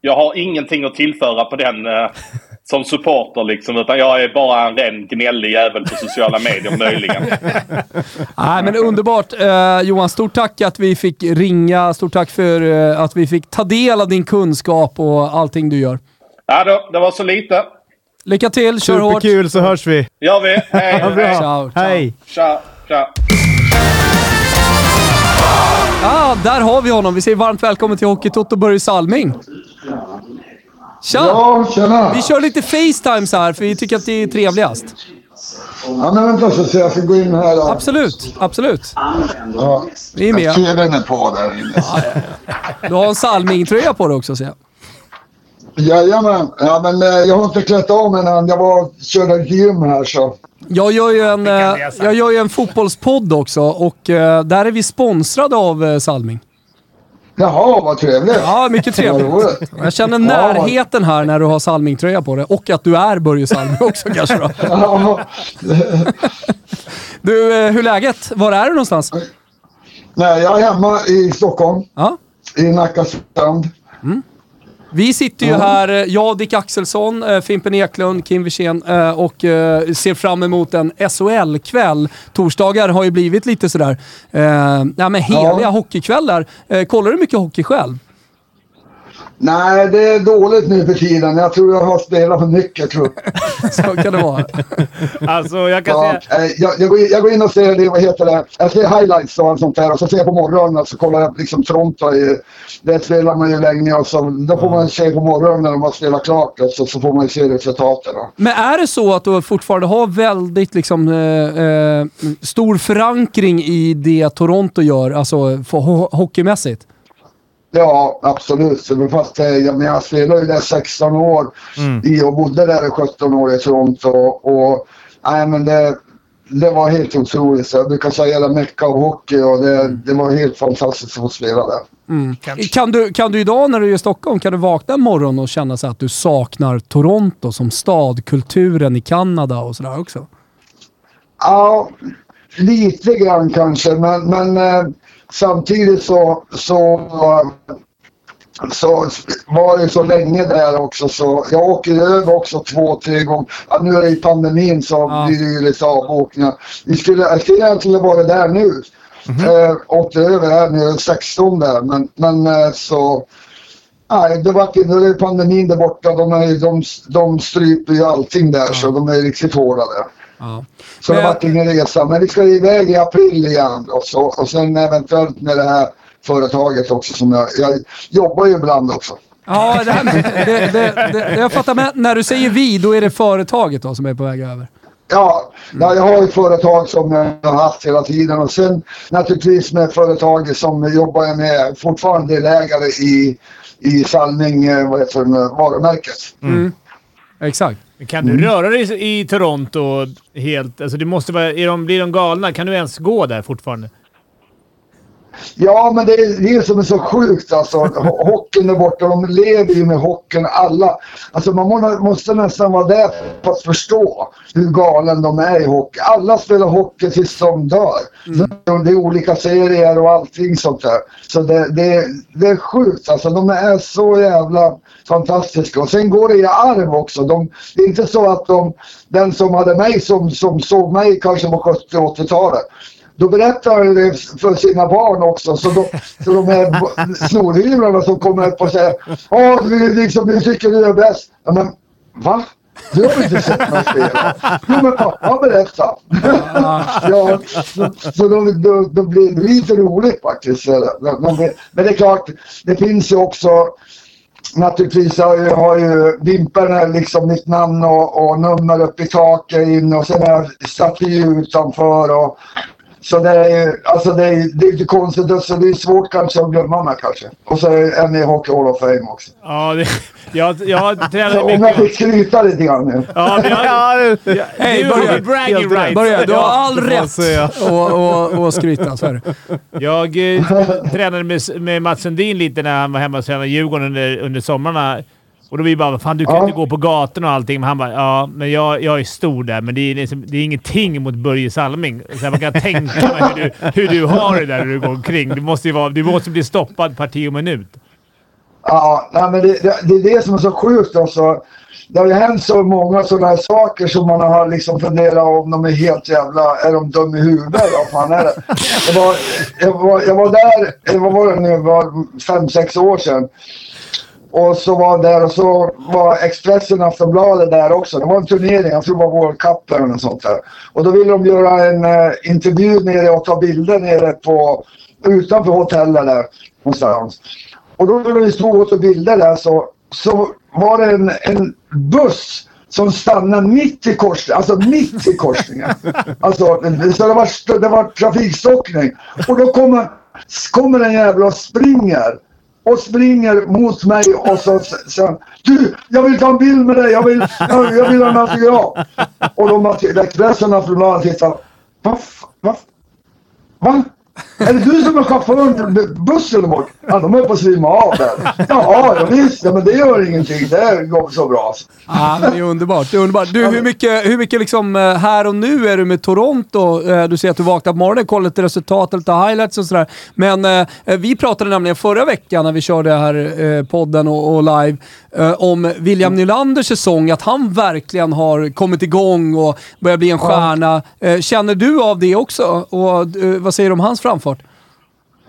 Jag har ingenting att tillföra på den eh, som supporter liksom. Utan jag är bara en ren gnällig jävel på sociala medier möjligen. Nej, men underbart. Eh, Johan, stort tack att vi fick ringa. Stort tack för eh, att vi fick ta del av din kunskap och allting du gör. Ja, då, det var så lite. Lycka till, kör hårt. Superkul, så hörs vi. gör vi. Hej, Ha bra. hej. Ciao, ciao. Hej! Tja, tja. Ah, där har vi honom. Vi säger varmt välkommen till Hockeytoto Börje Salming. Tja! Ja, tjena! Vi kör lite Facetime så här, för vi tycker att det är trevligast. Ja, men vänta så ser jag ska gå in här då. Absolut, absolut. Ja. Vi är med. TVn är på där inne. Du har en Salming-tröja på dig också ser jag. Jajamän. Ja, men eh, jag har inte klätt av mig än. Jag var körde gym här så. Jag gör ju en, eh, jag gör ju en fotbollspodd också och eh, där är vi sponsrade av Salming. Jaha, vad trevligt. Ja, mycket trevligt. Jag känner närheten här när du har Salming-tröja på dig och att du är Börje Salming också kanske då. Du, eh, hur är läget? Var är du någonstans? nej, jag är hemma i Stockholm. Ja. I Nacka strand. Vi sitter ju här, eh, jag, Dick Axelsson, eh, Fimpen Eklund, Kim Wirsén eh, och ser fram emot en SHL-kväll. Torsdagar har ju blivit lite sådär, ja, men heliga Ja. hockeykvällar. Kollar du mycket hockey själv? Nej, det är dåligt nu för tiden. Jag tror jag har spelat för mycket tror jag. Så kan det vara. Alltså, jag kan Ja, säga... eh, jag, jag, går in, jag går in och ser det, vad heter det, jag ser highlights och allt sånt där och så ser jag på morgonen och så kollar jag liksom Toronto. I, det spelar man ju länge och så då får man se på morgonen när de har spelat klart och så, så får man ju se resultaten. Men är det så att du fortfarande har väldigt liksom, eh, eh, stor förankring i det Toronto gör, alltså hockeymässigt? Ja, absolut. Fast eh, jag, men jag spelade ju där 16 år i och bodde där i 17 år i Toronto. Och, nej, men det, det var helt otroligt. Så jag brukar säga det mecka av hockey och det, det var helt fantastiskt att få spela där. Kan du, kan du idag när du är i Stockholm, kan du vakna en morgon och känna så att du saknar Toronto som stad, kulturen i Kanada och sådär också? Ja, lite grann kanske, men, men eh, samtidigt så, så, så var det så länge där också så jag åker över också två, tre gånger. Ja, nu är det i pandemin så Ja. blir det ju lite avbokningar. Vi skulle, jag skulle egentligen vara där nu. Eh, åkte över här nu, 16 där, men, men eh, så Nej, det var inte, nu är pandemin där borta. De, är, ju- de, de stryper ju allting där så de är riktigt hårda där. Ja. Så Men- det vart ingen resa. Men vi ska iväg i april igen och, så, och sen eventuellt med det här företaget också som jag, jag jobbar ju ibland också. Ja, det, här med, det, det, det, jag fattar. Men när du säger vi, då är det företaget då som är på väg över? Ja, ja, jag har ett företag som jag har haft hela tiden och sen naturligtvis med företaget som jobbar jag med fortfarande delägare i, i Salming, eh, vad heter det, varumärket. Exakt. Kan du röra dig i i Toronto helt... Alltså det måste vara, är de, blir de galna? Kan du ens gå där fortfarande? Ja, men det är det som är så sjukt alltså. Ho- Hockeyn där borta, de lever ju med hockeyn alla. Alltså man må- måste nästan vara där för att förstå hur galen de är i hockey. Alla spelar hockey tills de dör. Det är olika serier och allting sånt där. Så det, det, det är sjukt alltså. De är så jävla fantastiska. Och sen går det i arv också. De, det är inte så att de, den som hade mig som, som såg mig kanske på 70-80-talet då berättar de det för sina barn också. Så de, så de här snorhyvlarna som kommer upp och säger Ja, vi, liksom, vi tycker du är bäst. Ja, men va? Du har inte sett mig spela? Jo, men pappa berätta. ja, så, så då, då, då blir det lite roligt faktiskt. Men det är klart, det finns ju också Naturligtvis har ju, har ju Vimpen liksom mitt namn och, och nummer uppe i taket in och sen är staty utanför. Och, så det är ju alltså det är, det är inte konstigt, så det är svårt kanske att glömma mig kanske. Och så är ni i Hockey Hall of Fame också. Ja, det, jag, jag Så tränar om jag mycket. fick skryta lite grann nu. Ja, vi har, Ja, ja, Hej, du börja. har bragging rights. Börja, du har all rätt att- skryta. Så är det. Jag eh, tränade med, med Mats Sundin lite när han var hemma och tränade Djurgården under, under somrarna. Och då vi bara “Fan, du kan Ja. inte gå på gatorna och allting”. Men han bara “Ja, men jag, jag är stor där, men det är, liksom, det är ingenting mot Börje Salming”. Så här, man kan tänka mig hur du, hur du har det där när du går omkring. Du måste, vara, du måste bli stoppad parti och minut. Ja, nej, men det, det, det är det som är så sjukt också. Det har ju hänt så många sådana här saker som man har liksom funderat om de är helt jävla... Är de dum i huvudet? Vad fan är det? det var, jag, var, jag var där, var, var det nu, var fem, sex år sedan. Och så var där och så var Expressen och Aftonbladet där också. Det var en turnering, jag tror det var World Cup eller något sånt där. Och då ville de göra en eh, intervju nere och ta bilder nere på utanför hotellet där någonstans. Och då när vi stod och tog bilder där så, så var det en, en buss som stannade mitt i korsningen. Alltså mitt i korsningen. Alltså, så det var, det var trafikstockning. Och då kommer, kommer en jävla och springer. Och springer mot mig och så sen Du, jag vill ta en bild med dig. Jag vill, jag, jag vill ha en autograf. Och de Expressen har från tittat. Va? Va? Va? Är det du som är chauffören till bussen bort? Ja, de är på att svimma av där. Ja, ja visst. Ja, men det gör ingenting. Det går så bra. Ja, men det är underbart. Det är underbart. Du, hur mycket, hur mycket liksom, eh, här och nu är du med Toronto? Eh, Du säger att du vaknar på morgonen, kollar lite resultat, lite highlights och sådär. Men eh, vi pratade nämligen förra veckan när vi körde här podden och, live om William Nylanders säsong, att han verkligen har kommit igång och börjar bli en stjärna. Känner du av det också? Och vad säger du om hans framfart?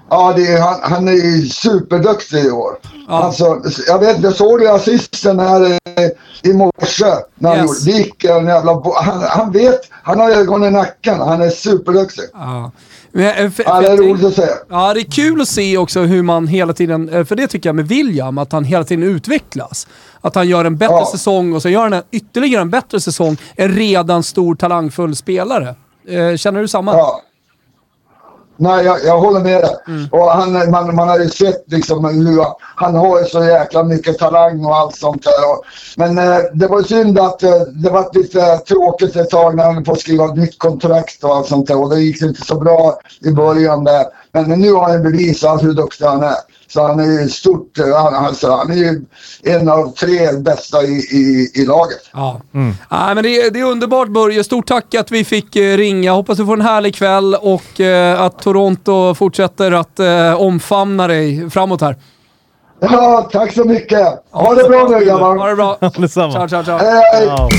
Ja, det är, han, han är superduktig i år. Alltså, jag vet inte, såg du assisten här eh, i morse? När han Yes. gjorde, jävla... Han, han vet, han har ögon i nacken. Han är superduktig. Ja. Men, eh, för- Ja, det är roligt att se. Ja, det är kul att se också hur man hela tiden, eh, för det tycker jag med William, att han hela tiden utvecklas. Att han gör en bättre Ja. säsong och så gör han en, ytterligare en bättre säsong. En redan stor talangfull spelare. Eh, Känner du samma? Ja. Nej, jag, jag håller med dig. Och han, man, man har ju sett liksom hur han- har ju så jäkla mycket talang och allt sånt där. Och, men eh, det var synd att eh, det var lite tråkigt ett tag när han får skriva ett nytt kontrakt och allt sånt där. Och det gick inte så bra i början där. Men nu har han bevisat hur duktig han är. Så han är ju stort. Han, alltså, han är ju en av tre bästa i, i, i laget. Ja. Nej, men det, är, det är underbart Börje. Stort tack att vi fick eh, ringa. Hoppas du får en härlig kväll och eh, att Toronto fortsätter att eh, omfamna dig framåt här. Ja, tack så mycket. Ha det bra nu Ha grabbar. det bra. Detsamma. Ciao, ciao, ciao. Hej, hej. Ja.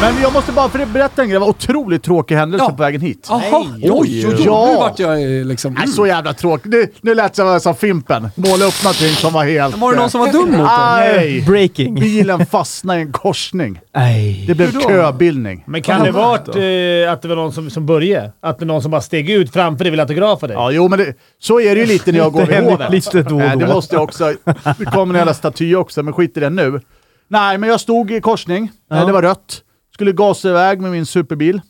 Men jag måste bara för berätta en grej. Det var otroligt tråkig händelse Ja. på vägen hit. Jaha, oj, oj, oj. Ja. Nu vart jag eh, liksom... Nej, så jävla tråkigt. Nu, nu lät det som, jag sa Fimpen. Måla upp någonting som var helt... Var det någon som var dum mot dig? Breaking. Bilen fastnade i en korsning. Nej. Det blev då? köbildning. Men kan det varit eh, att det var någon som, som började? Att det var någon som bara steg ut framför dig och ville autografa dig? Ja, jo, men det, så är det ju lite när jag går Det händer hovet. lite då och Nej, det då. måste jag också. Det kommer en jävla staty också, men skit i det nu. Nej, men jag stod i korsning. Eh, Det var rött. Skulle gasa iväg med min superbil.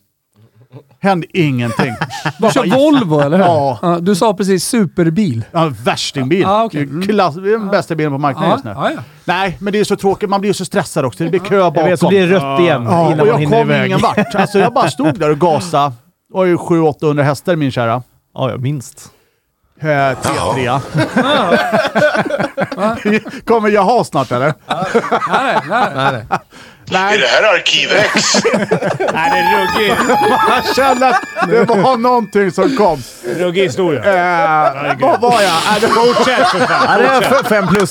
Hände ingenting. Du kör Volvo, eller hur? Ja. Du sa precis superbil. Ja, värstingbil. Ah, är ju klass, det är den bästa bilen på marknaden just nu. ja, ja. Nej, men det är så tråkigt. Man blir så stressad också. Det blir kö bakom. Jag vet, så blir det rött igen Ja, innan och man jag hinner kom iväg. ingen vart. Alltså jag bara stod där och gasade. Det var ju 700-800 hästar min kära. Ja, ja, minst. Eh, T3. Kommer jag ha snart eller? Nej, nej, nej. Är det här Arkiv X? Nej, det är ruggig, Jag kände att det var någonting som kom. ruggig historia. Eh, vad var jag? Äh, det var Fortsätt för fan. Ja, det är fem plus.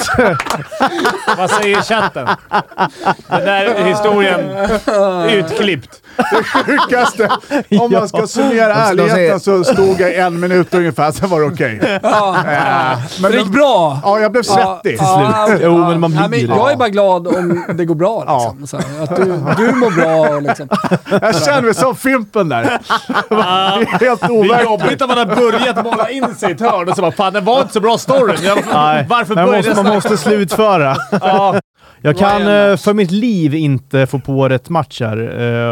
Vad säger chatten? Den där historien utklippt. Sjukaste. Om man ska summera ärligheten så stod jag en minut ungefär, sen var det okej. Ja, Eh, men det gick bra. Ja, jag blev svettig. Ja, okej, Jo, ja. men man blir Nej, men det. Jag är bara glad om det går bra. Liksom. Så här, att du, du mår bra. Liksom. Jag känner mig som Fimpen där. Det är helt Det är overkligt. jobbigt när man har börjat måla in sig i ett hörn och så bara “Fan, det var inte så bra storyn”. Jag, Nej, varför man började måste, man måste slutföra. Jag kan eh, för mitt liv inte få på rätt match här.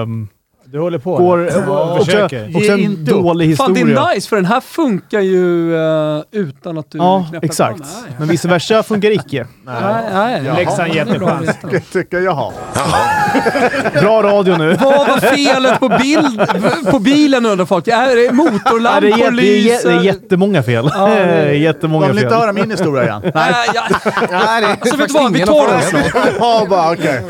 Ehm, Du håller på? går, Ja, också, försöker. också Ge en inte upp. dålig Fan, det historia. är nice för den här funkar ju eh, utan att du Ja, knäpper exakt. på. Nej, Men vice versa funkar icke. nej, nej, nej. Leksand jättechans. tycker jag har. Bra radio nu. Vad var felet på, bild, på bilen undrar folk? Är det Ja, det, är, motorlampor, jä- det, är, lyser? det är jättemånga fel. Ja, det är- De jättemånga vill inte höra min historia igen. Nej. Nej, ja. Nej, det är Så vet du vad, vi tar den. Ja, bara okej.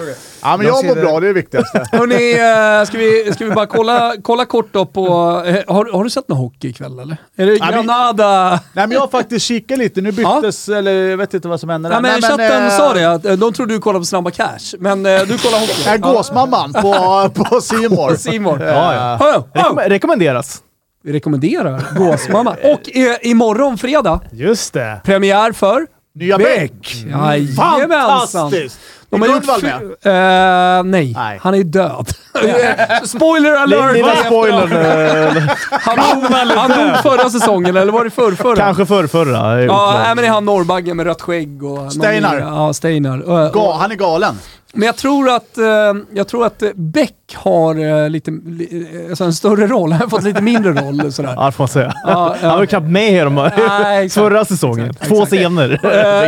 Ja, men Jag mår det. bra, det är det viktigaste. Hörni, eh, ska vi, ska vi bara kolla, kolla kort då på... eh, Har, har du sett någon hockey ikväll eller? Är det Granada? Nej, men jag har faktiskt kikat lite. Nu byttes, eller jag vet inte vad som hände. Ja, men Nej, chatten eh, sa det, att eh, de trodde du kollade på Snabba Cash. Men du kollar hockey. Nej, Gåsmamman på, på C More. Simon. Ja, ja. Rekom- rekommenderas. Vi rekommenderar Gåsmamma. Och eh, imorgon fredag, Just det. premiär för Nya Beck. Jajamensan. Fantastiskt! De är fi- med? Eh, nej. Nej. han är död. Spoiler alert! Lilla spoilern. eh, Han dog, han dog förra säsongen, eller var det förr, förra? Kanske förr, förra. är Ja, nej, men det är han norrbaggen med rött skägg och... Steinar. Ja, Steinar. Ga, han är galen. Men jag tror att, eh, jag tror att eh, Beck har eh, lite, li, alltså en större roll. Han har fått lite mindre roll. Sådär. Ja, det får man säga. Ja. Han var knappt med här Nej, exakt. förra säsongen. Exakt, Två exakt. scener.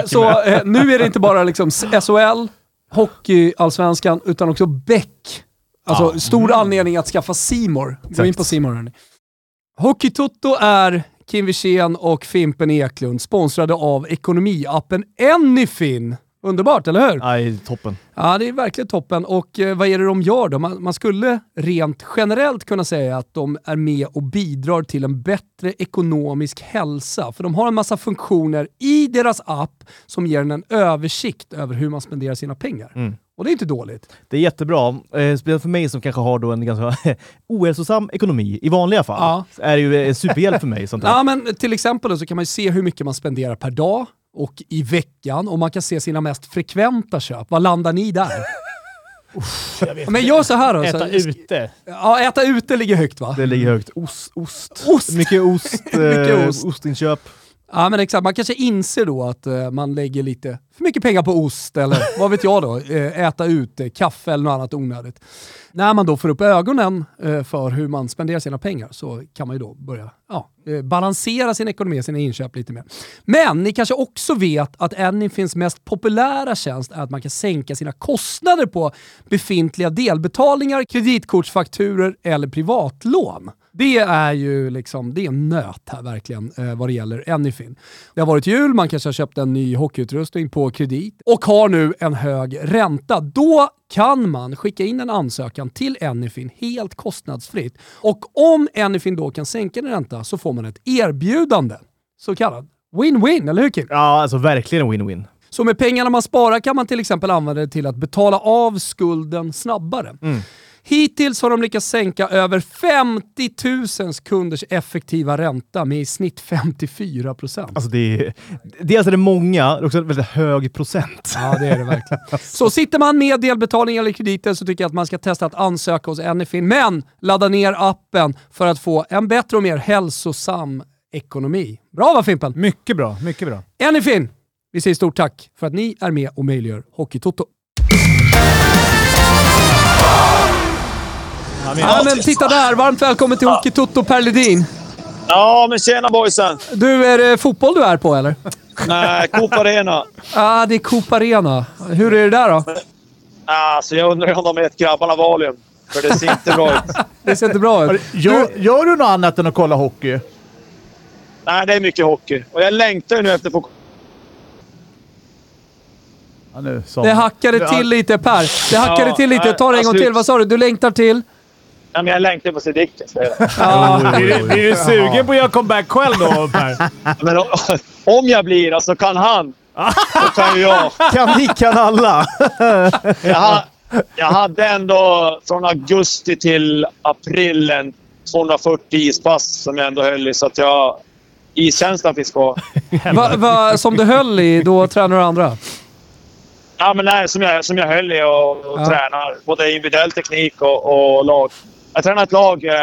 Så nu är det inte bara liksom SHL, hockey, allsvenskan, utan också Beck. Alltså stor anledning att skaffa Simor. Gå in på Simor hörni. Hockeytoto är Kim Wirsén och Fimpen Eklund, sponsrade av ekonomiappen Anyfin. Underbart, eller hur? Nej, toppen. Ja, det är verkligen toppen. Och eh, vad är det de gör då? Man, man skulle rent generellt kunna säga att de är med och bidrar till en bättre ekonomisk hälsa. För de har en massa funktioner i deras app som ger en en översikt över hur man spenderar sina pengar. Mm. Och det är inte dåligt. Det är jättebra. Eh, speciellt för mig som kanske har då en ganska ohälsosam ekonomi i vanliga fall. Ja. Är det ju en superhjälp för mig. Sånt där. Ja, men till exempel så kan man ju se hur mycket man spenderar per dag och i veckan och man kan se sina mest frekventa köp. Vad landar ni där? Men gör så här då. Äta så, ute. Ja, äta ute ligger högt va? Det ligger högt. Ost. ost. Ost. Mycket ost. Mycket eh, ost. Ostinköp. Ja men exakt, man kanske inser då att eh, man lägger lite för mycket pengar på ost eller vad vet jag då, eh, äta ute, kaffe eller något annat onödigt. När man då får upp ögonen eh, för hur man spenderar sina pengar så kan man ju då börja ja, eh, balansera sin ekonomi, sina inköp lite mer. Men ni kanske också vet att Anyfins mest populära tjänst är att man kan sänka sina kostnader på befintliga delbetalningar, kreditkortsfakturer eller privatlån. Det är ju liksom, det är en nöt här verkligen eh, vad det gäller Anyfin. Det har varit jul, man kanske har köpt en ny hockeyutrustning på kredit och har nu en hög ränta. Då kan man skicka in en ansökan till Anyfin helt kostnadsfritt. Och om Anyfin då kan sänka din ränta så får man ett erbjudande. Så kallad win-win, eller hur Kim? Ja, alltså verkligen en win-win. Så med pengarna man sparar kan man till exempel använda det till att betala av skulden snabbare. Hittills har de lyckats sänka över 50 000 kunders effektiva ränta med i snitt 54 procent. Alltså det är, dels är det många, det är också en väldigt hög procent. Ja, det är det verkligen. Så sitter man med delbetalning eller krediter så tycker jag att man ska testa att ansöka hos Anyfin. Men ladda ner appen för att få en bättre och mer hälsosam ekonomi. Bra va Fimpen? Mycket bra, mycket bra. Anyfin! Vi säger stort tack för att ni är med och möjliggör Hockeytoto. Ja, men titta där! Varmt välkommen till Hockey Toto Per Ledin. Ja, men tjena boysen! Du, är det fotboll du är på eller? Nej, Coop Arena. Ja, ah, det är Coop Arena. Hur är det där då? Alltså, jag undrar om de har gett grabbarna Valium. För det ser inte bra ut. Det ser inte bra ut. Gör, gör du något annat än att kolla hockey? Nej, det är mycket hockey. Och jag längtar nu efter att få... Ja, nu, Det hackade till lite Per. Det hackade Ja, till lite. Ta det en gång till. Vad sa du? Du längtar till? Nej, men jag längtar på att se Dicken. Ja. Blir du- sugen på att göra comeback själv då, Per? Men om jag blir, alltså kan han, då kan ju jag. Kan vi, kan alla. Jag, ha, jag hade ändå från augusti till april en 240 ispass som jag ändå höll i, så att jag... Iskänslan finns kvar. Va, va, som du höll i, då tränar du andra? Ja, men nej, som, jag, som jag höll i och, och Ja. tränar. Både individuell teknik och, och lag. Jag tränar ett lag, eh,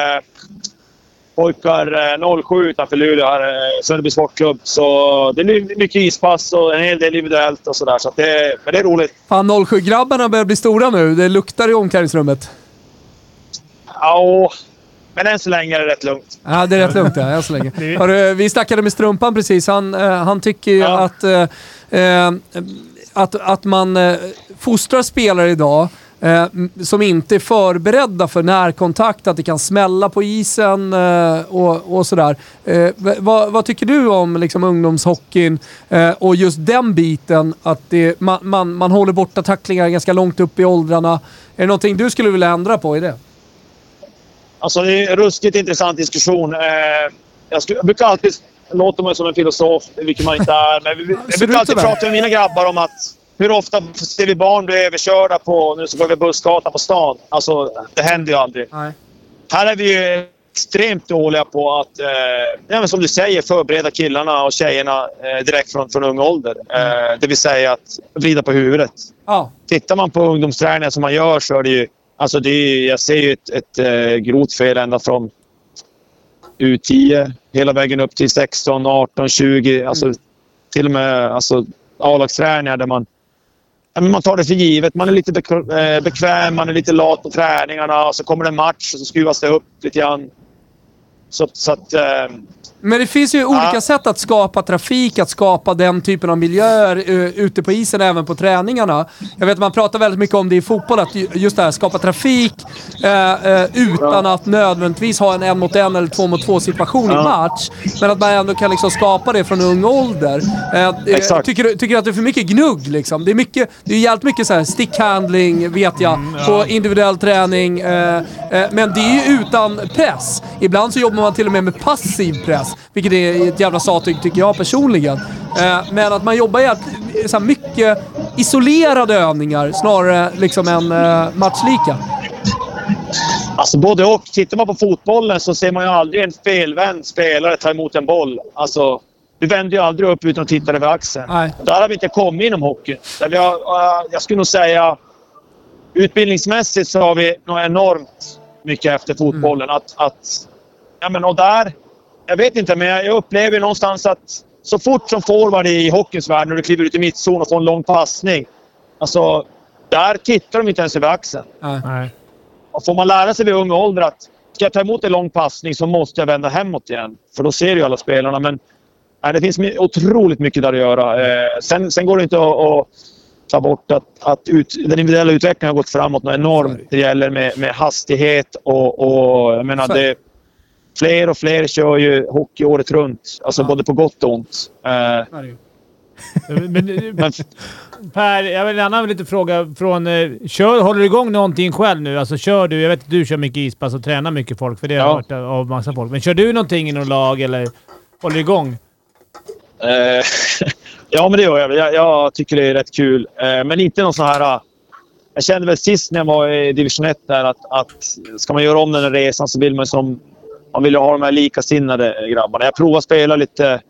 pojkar eh, 07 utanför Luleå, här, eh, Sunderby Sportklubb. Så det är mycket ispass och en hel del individuellt och sådär. Så det, men det är roligt. Fan, 07-grabbarna börjar bli stora nu. Det luktar i omklädningsrummet. Ja, men än så länge är det rätt lugnt. Ja, det är rätt lugnt ja, än så länge. Hörru, vi snackade med Strumpan precis. Han, eh, han tycker ju Ja. att, eh, eh, att, att man eh, fostrar spelare idag eh, som inte är förberedda för närkontakt, att det kan smälla på isen eh, och, och sådär. Eh, vad, vad tycker du om liksom, ungdomshockeyn eh, och just den biten? Att det, man, man, man håller borta tacklingar ganska långt upp i åldrarna. Är det någonting du skulle vilja ändra på i det? Alltså, det är en ruskigt intressant diskussion. Eh, jag, skulle, jag brukar alltid låta mig som en filosof, vilket man inte är. Men vi, jag brukar alltid prata med mina grabbar om att hur ofta ser vi barn bli överkörda på, nu så går vi bussgata på stan. Alltså, det händer ju aldrig. Nej. Här är vi ju extremt dåliga på att, eh, som du säger, förbereda killarna och tjejerna eh, direkt från, från ung ålder. Eh, det vill säga att vrida på huvudet. Ja. Tittar man på ungdomsträningar som man gör så är det ju... Alltså det är, jag ser ju ett, ett eh, grovt fel ända från U10 hela vägen upp till 16, 18, 20. Alltså, Till och med alltså, A-lagsträningar där man, man tar det för givet. Man är lite eh, bekväm, man är lite lat på träningarna. Och så kommer det en match och så skruvas det upp lite grann. Så, så att... Eh, men det finns ju olika sätt att skapa trafik, att skapa den typen av miljöer uh, ute på isen, även på träningarna. Jag vet att man pratar väldigt mycket om det i fotboll, att ju- just det här, skapa trafik eh, eh, utan att nödvändigtvis ha en en mot en eller två mot två situation i match. Men att man ändå kan liksom skapa det från ung ålder. Exakt. tycker, du, tycker du att det är för mycket gnugg liksom? Det är, mycket, det är jävligt mycket så här stickhandling, vet jag, på individuell träning. Men det är ju utan press. Ibland så jobbar man till och med med passiv press, vilket är ett jävla sattyg tycker jag personligen. Eh, men att man jobbar jävligt, så här mycket isolerade övningar snarare liksom än eh, matchlika. Alltså både och. Tittar man på fotbollen så ser man ju aldrig en felvänd spelare ta emot en boll. Alltså, du vänder ju aldrig upp utan att titta över axeln. Nej. Där har vi inte kommit inom hockeyn. Eh, jag skulle nog säga... Utbildningsmässigt så har vi nog enormt mycket efter fotbollen. Att, att, ja, men och där... Jag vet inte, men jag upplever någonstans att så fort som forward i hockeyns värld, när du kliver ut i mittzon och får en lång passning. Alltså, där tittar de inte ens över axeln. Nej. Och får man lära sig vid ung ålder att ska jag ta emot en lång passning så måste jag vända hemåt igen. För då ser ju alla spelarna. Men nej, det finns otroligt mycket där att göra. Eh, sen, sen går det inte att, att ta bort att, att ut, den individuella utvecklingen har gått framåt något enormt. Det gäller med, med hastighet och, och jag menar det. Fler och fler kör ju hockey året runt. Alltså både på gott och ont. Eh, Men, men Per, jag vill en annan liten fråga från... eh, Kör, håller du igång någonting själv nu? Alltså kör du... Jag vet att du kör mycket ispass och tränar mycket folk, för det har jag hört av massa folk. Men kör du någonting i något lag eller håller du igång? Eh, ja, men det gör jag. Jag, jag tycker det är rätt kul. Eh, men inte någon sån här... Jag kände väl sist när jag var i division 1 där att, att ska man göra om den här resan så vill man som... Man vill ju ha de här likasinnade grabbarna. Jag provade att spela lite...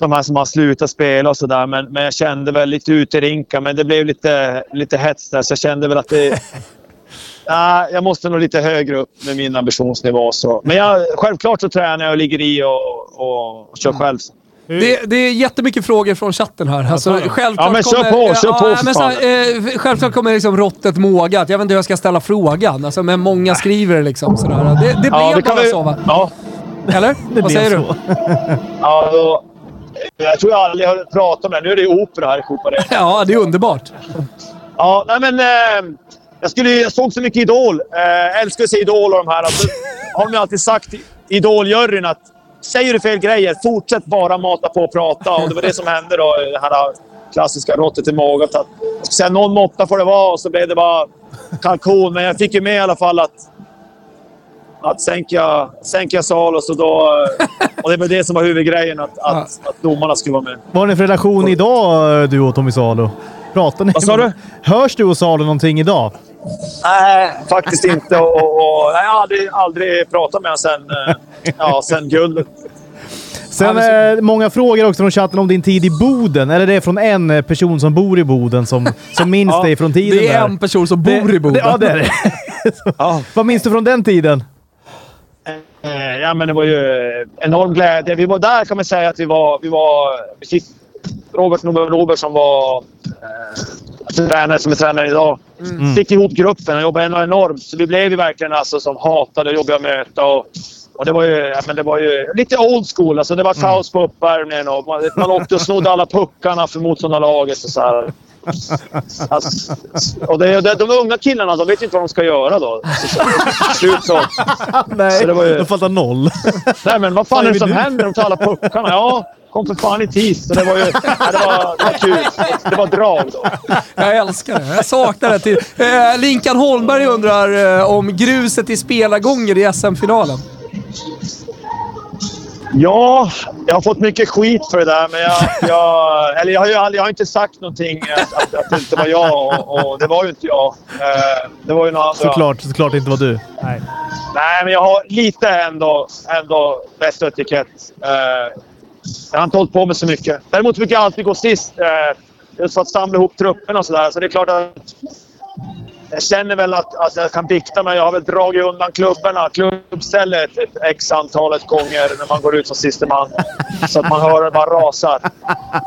De här som har slutat spela och sådär. Men, men jag kände väl lite ute i rinka. Men det blev lite, lite hets där. Så jag kände väl att det... Nej, jag måste nog lite högre upp med min ambitionsnivå. Så. Men jag, självklart så tränar jag och ligger i och, och, och kör själv. Det, det är jättemycket frågor från chatten här. Alltså, självklart Ja, men kör kommer, på, kör ja, på men så, eh, Självklart kommer liksom råttet mågat. Jag vet inte hur jag ska ställa frågan. Alltså, men många skriver det liksom. Sådär. Det, det blev Ja, det kan bara vi- så va? Ja, Eller? Det Vad säger du? ja då, jag tror jag aldrig har pratat om det. Nu är det ju opera här i Arena. Ja, det är underbart. Ja, nej men... Eh, jag, skulle, jag såg så mycket Idol. Eh, älskar att se Idol och de här. Alltså, har de ju alltid sagt i Idol-juryn att säger du fel grejer, fortsätt bara mata på och prata. Och det var det som hände då. Det här klassiska råttet i magen. Säga någon måtta får det vara och så blev det bara kalkon. Men jag fick ju med i alla fall att att sänka, sänka Salos och då... Och det var det som var huvudgrejen, att, att, att domarna skulle vara med. Vad har ni för relation idag, du och Tommy Salo? Pratar ni? Vad sa du? Hörs du och Salo någonting idag? Nej, faktiskt inte. Och, och, nej, jag har aldrig, aldrig pratat med honom sen, eh, ja, sen guldet. Sen eh, många frågor också från chatten om din tid i Boden. Eller det är från en eh, person som bor i Boden som, som minns Ja, dig från tiden Det är där. en person som bor i Boden. Det, ja, det är det. Ja. Vad minns du från den tiden? Eh, Ja, men det var ju enorm glädje. Vi var där kan man säga att vi var... Vi var fick Robert Nobel som var eh, tränare, som är tränare idag. Fick ihop gruppen och jobbade enormt. Så vi blev ju verkligen alltså, som hatade jobbiga möta. Och, och det var ju, ja, men det var ju lite old school. Alltså, det var kaos på uppvärmningen och man, man åkte och snodde alla puckarna för motståndarlaget. Och så här. Alltså, och det, det, de unga killarna de vet inte vad de ska göra då. Slut så... Nej, Så det var ju- jag fattar noll. Nej, men vad fan är det som händer? De tar alla puckarna. Ja, kom för fan i tid. Så det var ju... Ja, det, var, det var kul. Det var drag då. Jag älskar det. Jag saknar det. Till. Eh, Linkan Holmberg undrar eh, om gruset i spelargånger i SM-finalen. Ja, jag har fått mycket skit för det där, men jag... jag eller jag har ju aldrig, jag har inte sagt någonting att, att, det inte var jag och, och det var ju inte jag. Eh, det var ju några andra. Såklart, såklart inte var du. Nej, men jag har lite ändå, ändå bäst etikett. Uh, jag har inte hållit på med så mycket. Däremot brukar jag alltid gå sist. Uh, just för att samla ihop trupperna och sådär. Så det är klart att jag känner väl att, att jag kan bikta mig. Jag har väl dragit undan klubborna, klubbstället x antalet gånger när man går ut som siste man. Så att man hör det bara rasar.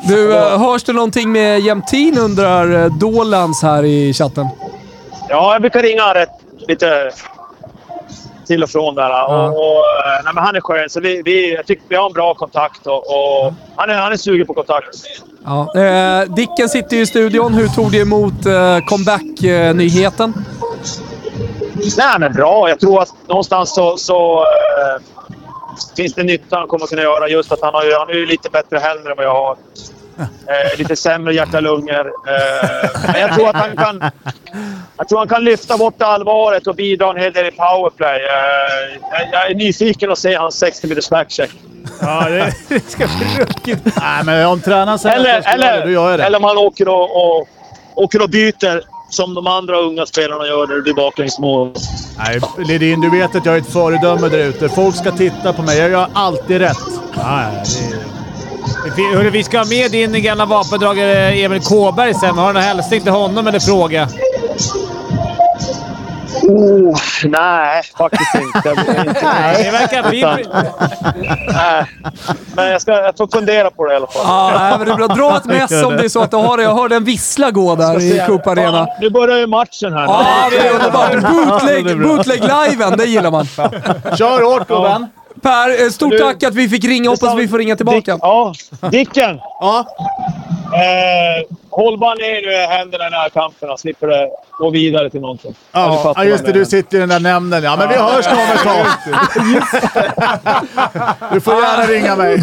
Du, eh, hörs det någonting med Jämtin undrar eh, Dolans här i chatten. Ja, jag brukar ringa rätt lite till och från där. Och, och, eh, nej, men han är skön, så vi, vi, jag tycker vi har en bra kontakt. Och, och han, är, han är sugen på kontakt. Ja. Eh, Dicken sitter ju i studion. Hur tog du emot eh, comeback-nyheten? Nej, men bra. Jag tror att någonstans så, så eh, finns det nytta han kommer kunna göra. Just att han har han har ju lite bättre händer än vad jag har. Eh, lite sämre hjärta-lungor. Eh, men jag tror att han kan... Jag tror han kan lyfta bort allvaret och bidra en hel del i powerplay. Eh, jag, jag är nyfiken att se hans 60 minuters backcheck. Ja, det, det ska bli ruskigt. Nej, men om tränaren säger att Eller, jag ska göra det, då gör jag eller, det. eller om han åker och, och, åker och byter som de andra unga spelarna gör när det blir baklängsmål. Nej, Ledin, du vet att jag är ett föredöme där ute. Folk ska titta på mig. Jag gör alltid rätt. Ja, det, vi ska ha med din gamla vapendragare Emil Kåberg sen. Har du någon hälsning till honom eller fråga? Oh, nej, faktiskt inte. Det verkar fint. Nej. Men jag, ska, jag får fundera på det i alla fall. Ja, nej, men det är bra. Dra ett mess om det är så att du har det. Jag hörde en vissla gå där i Coop Arena. Nu börjar ju matchen här. Ja, det är underbart. Bootleg, bootleg-liven, det gillar man. Kör hårt gubben! Per, eh, stort tack att vi fick ringa. Hoppas vi får ringa tillbaka. Dick, ja, Dicken! Ja. Eh, håll bara ner nu händerna i den här kampen och slipper det gå vidare till någonting. Ja, du Ja, ja, just det. Du sitter i den där nämnden. Ja, men vi hörs om ett tag. Du får gärna ringa mig.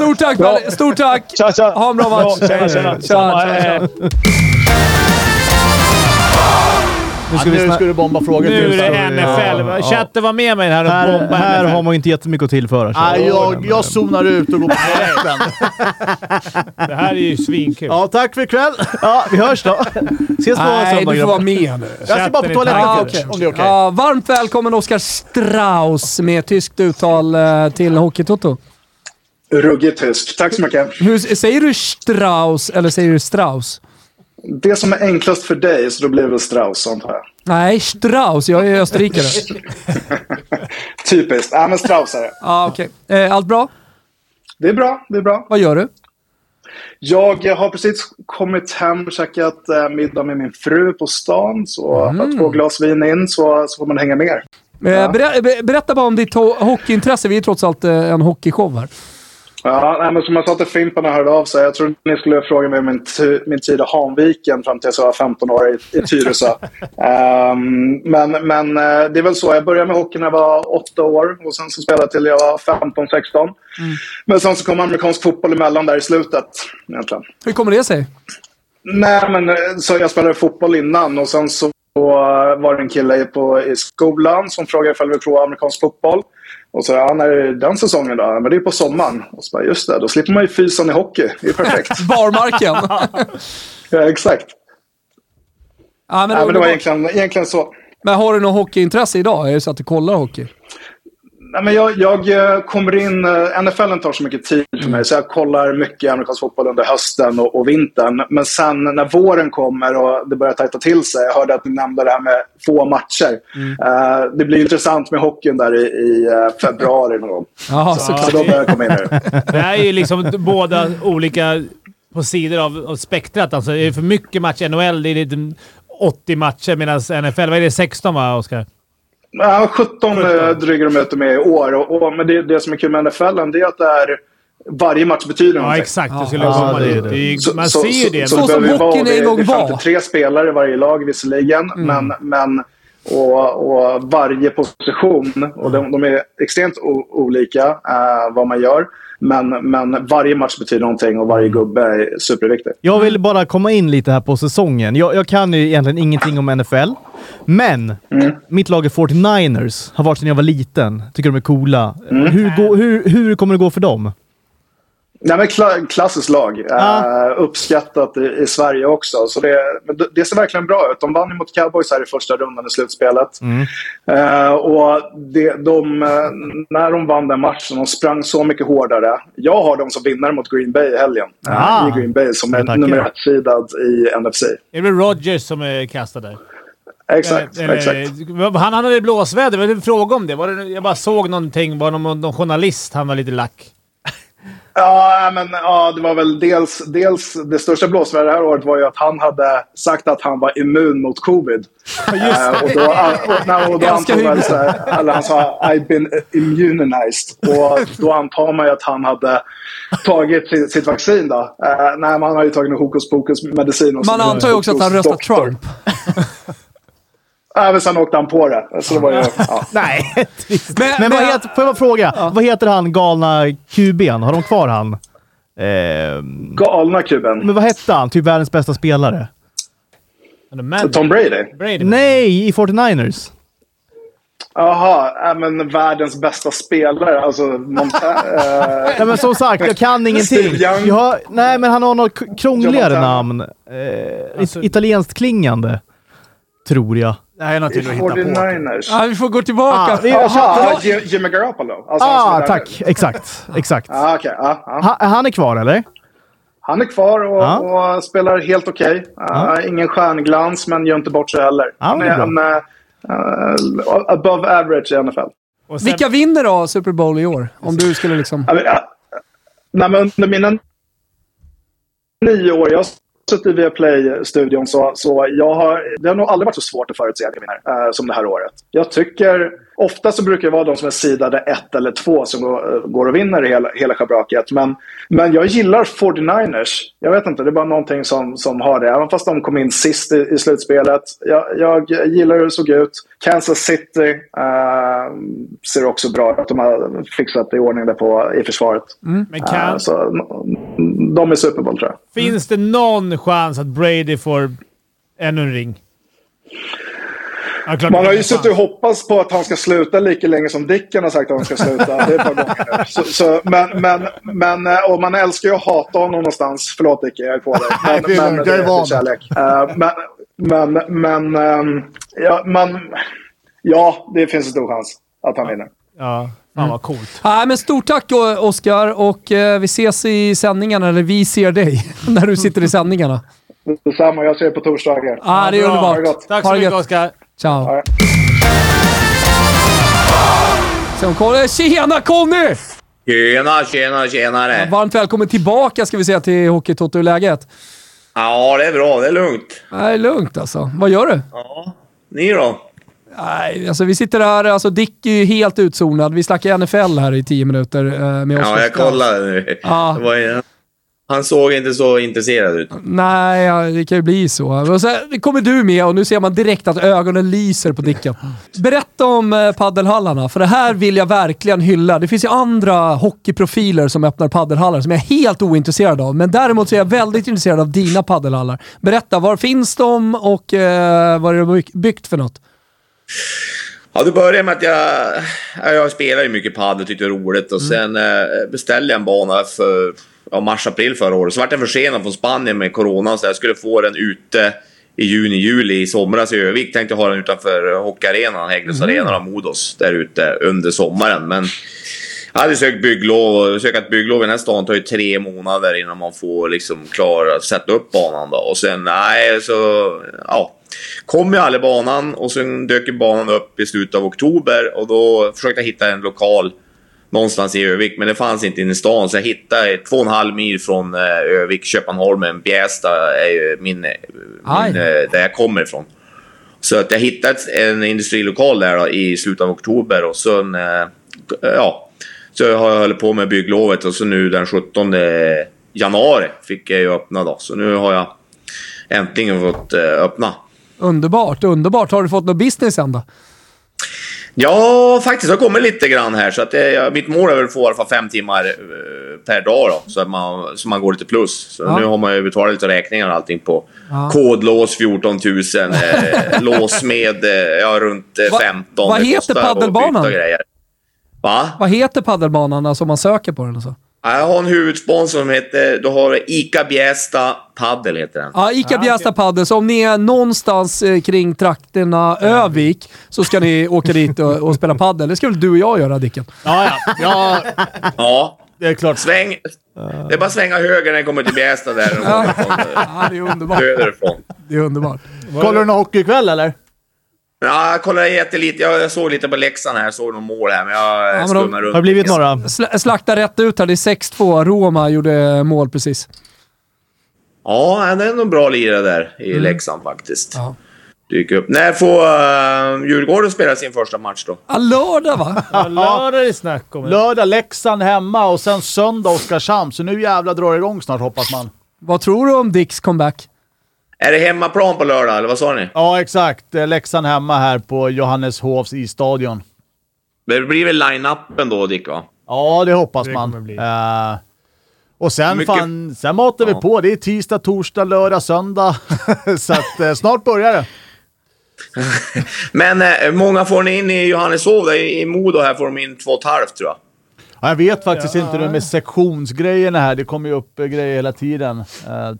Stort tack, Bra. Stort tack. Tja, tja! Ha en bra match. Ja, tjena, tjena. Tja, Samma, tja, eh, tja. Nu Ja, ska vi nu ska du bomba frågor Nu är till. det NFL. Ja, ja. Chatten var med mig här och Här, bombade här NFL. har man ju inte jättemycket att tillföra. Nej, jag, jag zonar ut och går på toaletten. Det här är ju svinkul. Ja, tack för ikväll. Ja, vi hörs då. Ses på Nej, söndag du får vara med nu. Jag ska bara på toaletten Ah, okej. om det är okej. Ja, varmt välkommen Oskar Strauss med tyskt uttal eh, till Hockeytoto. Ruggigt tysk. Tack så mycket. Hur, säger du Strauss eller säger du Strauss? Det som är enklast för dig, så då blir det väl Strauss antar jag. Nej, Strauss. Jag är österrikare. Typiskt. Ja, men Strauss är det. Ja, okej. Eh, allt bra? Det är bra, det är bra. Vad gör du? Jag har precis kommit hem och käkat eh, middag med min fru på stan. Så Mm. bara två glas vin in så, så får man hänga med. Eh, ber, berätta bara om ditt ho- hockeyintresse. Vi är trots allt eh, en hockeyshow här. Ja, men som jag sa till Fimpen hörde av sig. Jag trodde ni skulle fråga mig om min, min tid i Hanviken fram till jag var 15 år i, i Tyresö. Ehm, men men eh, det är väl så. Jag började med hockey när jag var 8 år och sen så spelade jag till jag var 15-16. Men sen så kom amerikansk fotboll emellan där i slutet. Egentligen. Hur kommer det sig? Nej, men eh, så jag spelade fotboll innan och sen så var det en kille på, i skolan som frågade ifall vi provade amerikansk fotboll. Och så ja, när är den säsongen då? Men det är på sommaren. Och så bara, just det, då slipper man ju fysan i hockey. Det är perfekt. Barmarken. ja, exakt. ja, men, Nej, men det var egentligen, egentligen så. men har du något hockeyintresse idag? Är det så att du kollar hockey? Nej, men jag, jag eh, kommer in... eh, NFL tar så mycket tid för mig, så jag kollar mycket amerikansk fotboll under hösten och, och vintern. Men sen när våren kommer och det börjar tajta till sig, jag hörde att ni nämnde det här med få matcher. Eh, det blir intressant med hockeyn där i, i februari någon gång. Ja, Så, såklart. så då börjar jag komma in i det. Här är ju liksom båda olika på sidor av, av spektrat. Alltså, det är för mycket matcher. NHL det är lite 80 matcher medan NFL, vad är det, 16 va, Oskar? Ja, 17 eh, dryger de ute med i år. Och, och, men det, det som är kul med NFL det är att det är, varje match betyder Ja, någonting. exakt. Jag skulle Ja, komma det är dit. det. Det Man så- ser ju det. Så, Så så som hockeyn en gång det, det är var. 53 spelare i varje lag visserligen, men, men och, och varje position, och de, de är extremt olika eh, vad man gör, men, men varje match betyder någonting och varje gubbe är superviktig. Jag vill bara komma in lite här på säsongen. Jag, jag kan ju egentligen ingenting om NFL. Men mitt lag är 49ers. Har varit sedan jag var liten. Tycker de är coola. Hur, går, hur, hur kommer det gå för dem? Nej, men kla klassiskt lag. Ja. Eh, uppskattat i, i Sverige också. Så det, det, det ser verkligen bra ut. De vann ju mot Cowboys här i första rundan i slutspelet. Eh, och det, de, eh, när de vann den matchen, de sprang så mycket hårdare. Jag har dem som vinnare mot Green Bay i helgen. Ah. I Green Bay som är nummer ett-sidad i NFC. Det är väl Rogers som är kastad där? Exakt, Eller- exakt. Han hade blåsväder. Det en fråga om det? Var det? Jag bara såg någonting. Var det någon, någon journalist? Han var lite lack. Ja, men ja, det var väl dels, dels det största blåsvädret det här året var ju att han hade sagt att han var immun mot covid. Eh, och då, och, nej, och då Ganska antog man hyggligt. så här, eller han sa I've been immunized. Och då antar man ju att han hade tagit sitt, sitt vaccin då. Eh, nej, men han har ju tagit någon hokus pokus medicin. och Man antar ju också att han doktor. Trump. Ja, men sen åkte han på det. Så det var ju, ja. Nej, trist. Men- Men, vad men- heter, får jag bara fråga? Vad heter han galna QB'n? Har de kvar han? Ehm, Galna kuben. men vad hette han? Typ världens bästa spelare? Tom Brady. Brady. Nej, i 49ers. Jaha, äh, men världens bästa spelare. Alltså, Monta- eh, Nej, men som sagt, jag kan ingenting. Jag har, nej, men han har något krångligare namn. Eh, Alltså- it- italienskt klingande. Tror jag. Det här är något i du hittar på. 49ers. Ja, vi får gå tillbaka. Ah, vi- Jaha, Jim- Jimmy Garoppolo. Alltså Ah, där tack. nu. Exakt. Exakt. Ah, okay. ah, ah. Ha, han är kvar, eller? Han är kvar och, Ja. och spelar helt okej. Ah, Ingen stjärnglans, men gör inte bort sig heller. Ja, han är är en eh, above average i NFL. Och sen, Vilka vinner då Super Bowl i år? Om du skulle liksom... Nej, men under mina nio år, jag suttit i Viaplay-studion, så, så jag har, det har nog aldrig varit så svårt att förutse det vinner, eh, som det här året. Jag tycker, ofta så brukar det vara de som är sidade ett eller två som går, eh, går och vinner hela, hela schabraket. Men, men jag gillar 49ers. Jag vet inte, det är bara någonting som, som har det. Även fast de kom in sist i, i slutspelet. Jag, jag gillar hur det såg ut. Kansas City eh, ser också bra ut. De har fixat i ordning där på, i försvaret. men Eh, kan, så, de är Super Bowl tror jag. finns det någon chans att Brady får ännu en ring? Ja, klart Man har ju suttit och hoppats på att han ska sluta lika länge som Dicken har sagt att han ska sluta. Det är ett par gånger nu. Så, så, men, men, men, eh, och man älskar ju att hata honom någonstans. Förlåt Dicken, jag är på dig. Nej, det är van. kärlek. Eh, men, men, men ehm, ja, man, ja, det finns en stor chans att han vinner. Ja, fan vad coolt. Nej, men stort tack O- Oskar och eh, vi ses i sändningarna, eller vi ser dig när du sitter i sändningarna. Detsamma, jag ser er på torsdagar. Ah, det är bra. Ha det underbart. gott. Tack så mycket. Oskar. Ciao. Ja. Sen kommer... Tjena Conny! Tjena, tjena, tjenare! Varmt välkommen tillbaka ska vi säga till Hockeytoto. Hur läget? Ja, det är bra. Det är lugnt. Det är lugnt alltså. Vad gör du? Ja. Ni då? Nej, alltså vi sitter här, alltså Dick är ju helt utzonad. Vi snackar NFL här i tio minuter eh, med oss. Ja, jag kollade nu. Ja. Det var ju- han såg inte så intresserad ut. Nej, ja, det kan ju bli så. Och sen kommer du med och nu ser man direkt att ögonen lyser på Dicken. Berätta om eh, paddelhallarna, för det här vill jag verkligen hylla. Det finns ju andra hockeyprofiler som öppnar paddelhallar som jag är helt ointresserad av, men däremot så är jag väldigt intresserad av dina paddelhallar. Berätta, var finns de och eh, vad är byg- byggt för något? Ja, det började med att jag, ja, jag spelar ju mycket padel, tyckte det var roligt och sen eh, beställde jag en bana för ja, mars-april förra året. Så vart jag försenad från Spanien med corona så jag skulle få den ute i juni, juli i somras i Övik. Tänkte ha den utanför hockeyarenan, Hägglunds arena och Modos där ute under sommaren. Men jag hade sökt bygglov och sökt bygglov i den här stan tar ju tre månader innan man får liksom klara att sätta upp banan då. Och sen nej, så ja. Kom ju aldrig banan och sen dök banan upp i slutet av oktober och då försökte jag hitta en lokal någonstans i Övik, men det fanns inte inne i stan. Så jag hittade två och en halv mil från eh, Övik, Köpenholmen, Bjästa är ju min, eh, min, eh, där jag kommer ifrån. Så att jag hittade en industrilokal där då, i slutet av oktober och sen, ja, så har jag hållit på med bygglovet och så nu den 17 januari fick jag ju öppna då. Så nu har jag äntligen fått öppna. Underbart, underbart. Har du fått något business än då? Ja, faktiskt. Har kommit lite grann här. Så att det, ja, mitt mål är väl att få i alla fall fem timmar eh, per dag då, så att man, så man går lite plus. Så Ja. nu har man ju betalat lite räkningar och allting på Ja. kodlås 14 000, eh, lås med eh, ja, runt eh, Va- 15. vad heter paddelbanan? Va? Vad heter paddelbanan, alltså om man söker på den och så? Ja, Jag har en huvudsponsor som heter, då har ICA Bjästa Paddel heter den. Ja, Ica Bjästa Padel. Så om ni är någonstans eh, kring trakterna Övik så ska ni åka dit och, och spela paddel. Det ska väl du och jag göra, Dicken? Ja, ja. ja Ja, det är klart. sväng. Det är bara att svänga höger när ni kommer till Bjästa där. Ja. det är underbart. Söderifrån. Det är underbart. Kollar du någon hockey ikväll eller? Ja, jag kollade jättelite. Jag, jag såg lite på Leksand här. Jag såg några mål här, men jag men ja, de- skummar runt. Har det blivit några? Sla- slakta rätt ut här. Det är 6-2. Roma gjorde mål precis. Ja, det är nog bra lirare där i Leksand faktiskt. Ja. Dyker upp. När får uh, Djurgården spela sin första match då? Ja, lördag va? Ja, lördag är det snack om. Lördag Leksand hemma och sen söndag Oskarshamn. Så nu jävlar drar det igång snart hoppas man. Vad tror du om Dicks comeback? Är det hemmaplan på lördag, eller vad sa ni? Ja, exakt. Eh, Leksand hemma här på Johanneshovs isstadion. Det blir väl line-upen då, Dick, va? Ja, det hoppas Det man. Eh, och sen, Mycket- fan, sen matar vi Ja. på. Det är tisdag, torsdag, lördag, söndag. så att eh, snart börjar det. Men eh, många får ni in i Johanneshov. I i Modo här får de in två och ett halvt, tror jag. Ja, jag vet faktiskt inte nu med sektionsgrejerna här. Det kommer ju upp grejer hela tiden.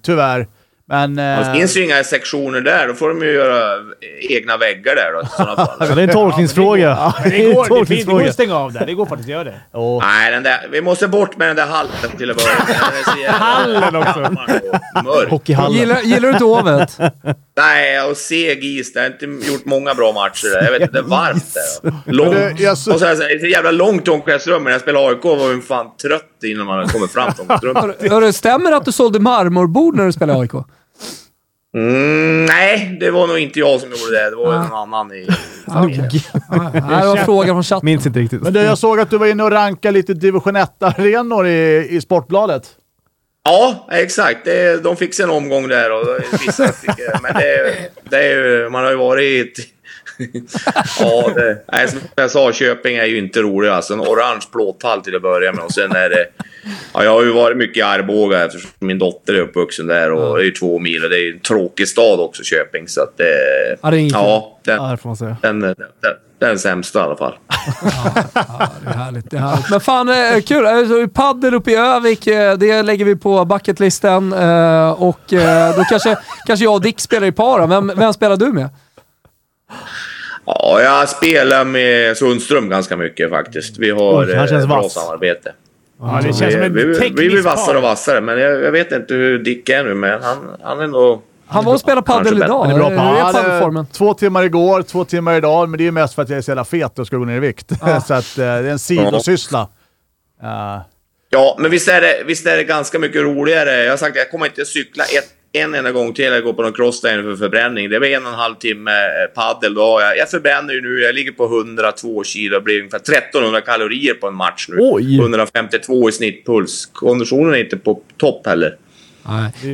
Tyvärr. Men... Ja, eh, Det finns ju inga sektioner där. Då får de ju göra egna väggar där då. Ja, det är en tolkningsfråga. Det det, är en går, det, det går att stänga av där. Det går faktiskt att göra det. åh. Nej, den där, vi måste bort med den där hallen till att börja med. Hallen också. Mörk. Hockeyhallen. Gillar, gillar du Dovet? Nej, och seg is. Det har inte gjort många bra matcher där. Jag vet inte, det är varmt där. Långt. Det- så- Och så, här, så, här, så jävla långt till omklädningsrummet. När jag spelade AIK var man fan trött innan man kommer fram till omklädningsrummet. Hör- stämmer det att du sålde marmorbord när du spelade AIK? Mm, nej, det var nog inte jag som gjorde det. Det var någon annan i... Nej, det var frågan från chatten. Minns inte riktigt. Men du, jag såg att du var inne och rankade lite division 1-arenor i, i Sportbladet. Ja, exakt. Det, de fick sig en omgång där och vissa fick... Men det, det är ju... Man har ju varit i... ett- ja, det, nej, som jag sa, Köping är ju inte rolig alltså. En orange plåthall till att börja med och sen är det... Ja, jag har ju varit mycket i Arboga eftersom min dotter är uppvuxen där och det är ju två mil och det är ju en tråkig stad också, Köping. Så att det... Ja, det är inget Ja, den, Ja, det får man säga. den, den, den, den sämsta i alla fall. Ja, det är härligt. Det är härligt. Men fan, eh, kul. Alltså, paddel uppe i Övik, eh, det lägger vi på bucketlisten. eh, Och eh, då kanske, kanske jag och Dick spelar i par. Vem, vem spelar du med? Ja, jag spelar med Sundström ganska mycket faktiskt. Vi har han eh, känns bra vass. samarbete. Ja, det känns vi, som en vi, vi blir vassare och vassare, men jag, jag vet inte hur Dick är nu, men han, han är nog... Han var och spelade paddel Kanske idag. Hur är, Ja, det- paddelformen? Två timmar igår, två timmar idag, men det är mest för att jag är så jävla fet och ska gå ner i vikt. så att eh, det är en sidosyssla. Ja. Ja, men visst är, det, visst är det ganska mycket roligare. Jag har sagt att jag kommer inte cykla ett, en enda gång till eller gå på någon crosstraining för förbränning. Det var en och en halv timme eh, paddel. Då. Jag, jag förbränner ju nu, jag ligger på 102 kilo. Det blir ungefär 1300 kalorier på en match nu. Oj. 152 i snittpuls. Konditionen är inte på topp heller.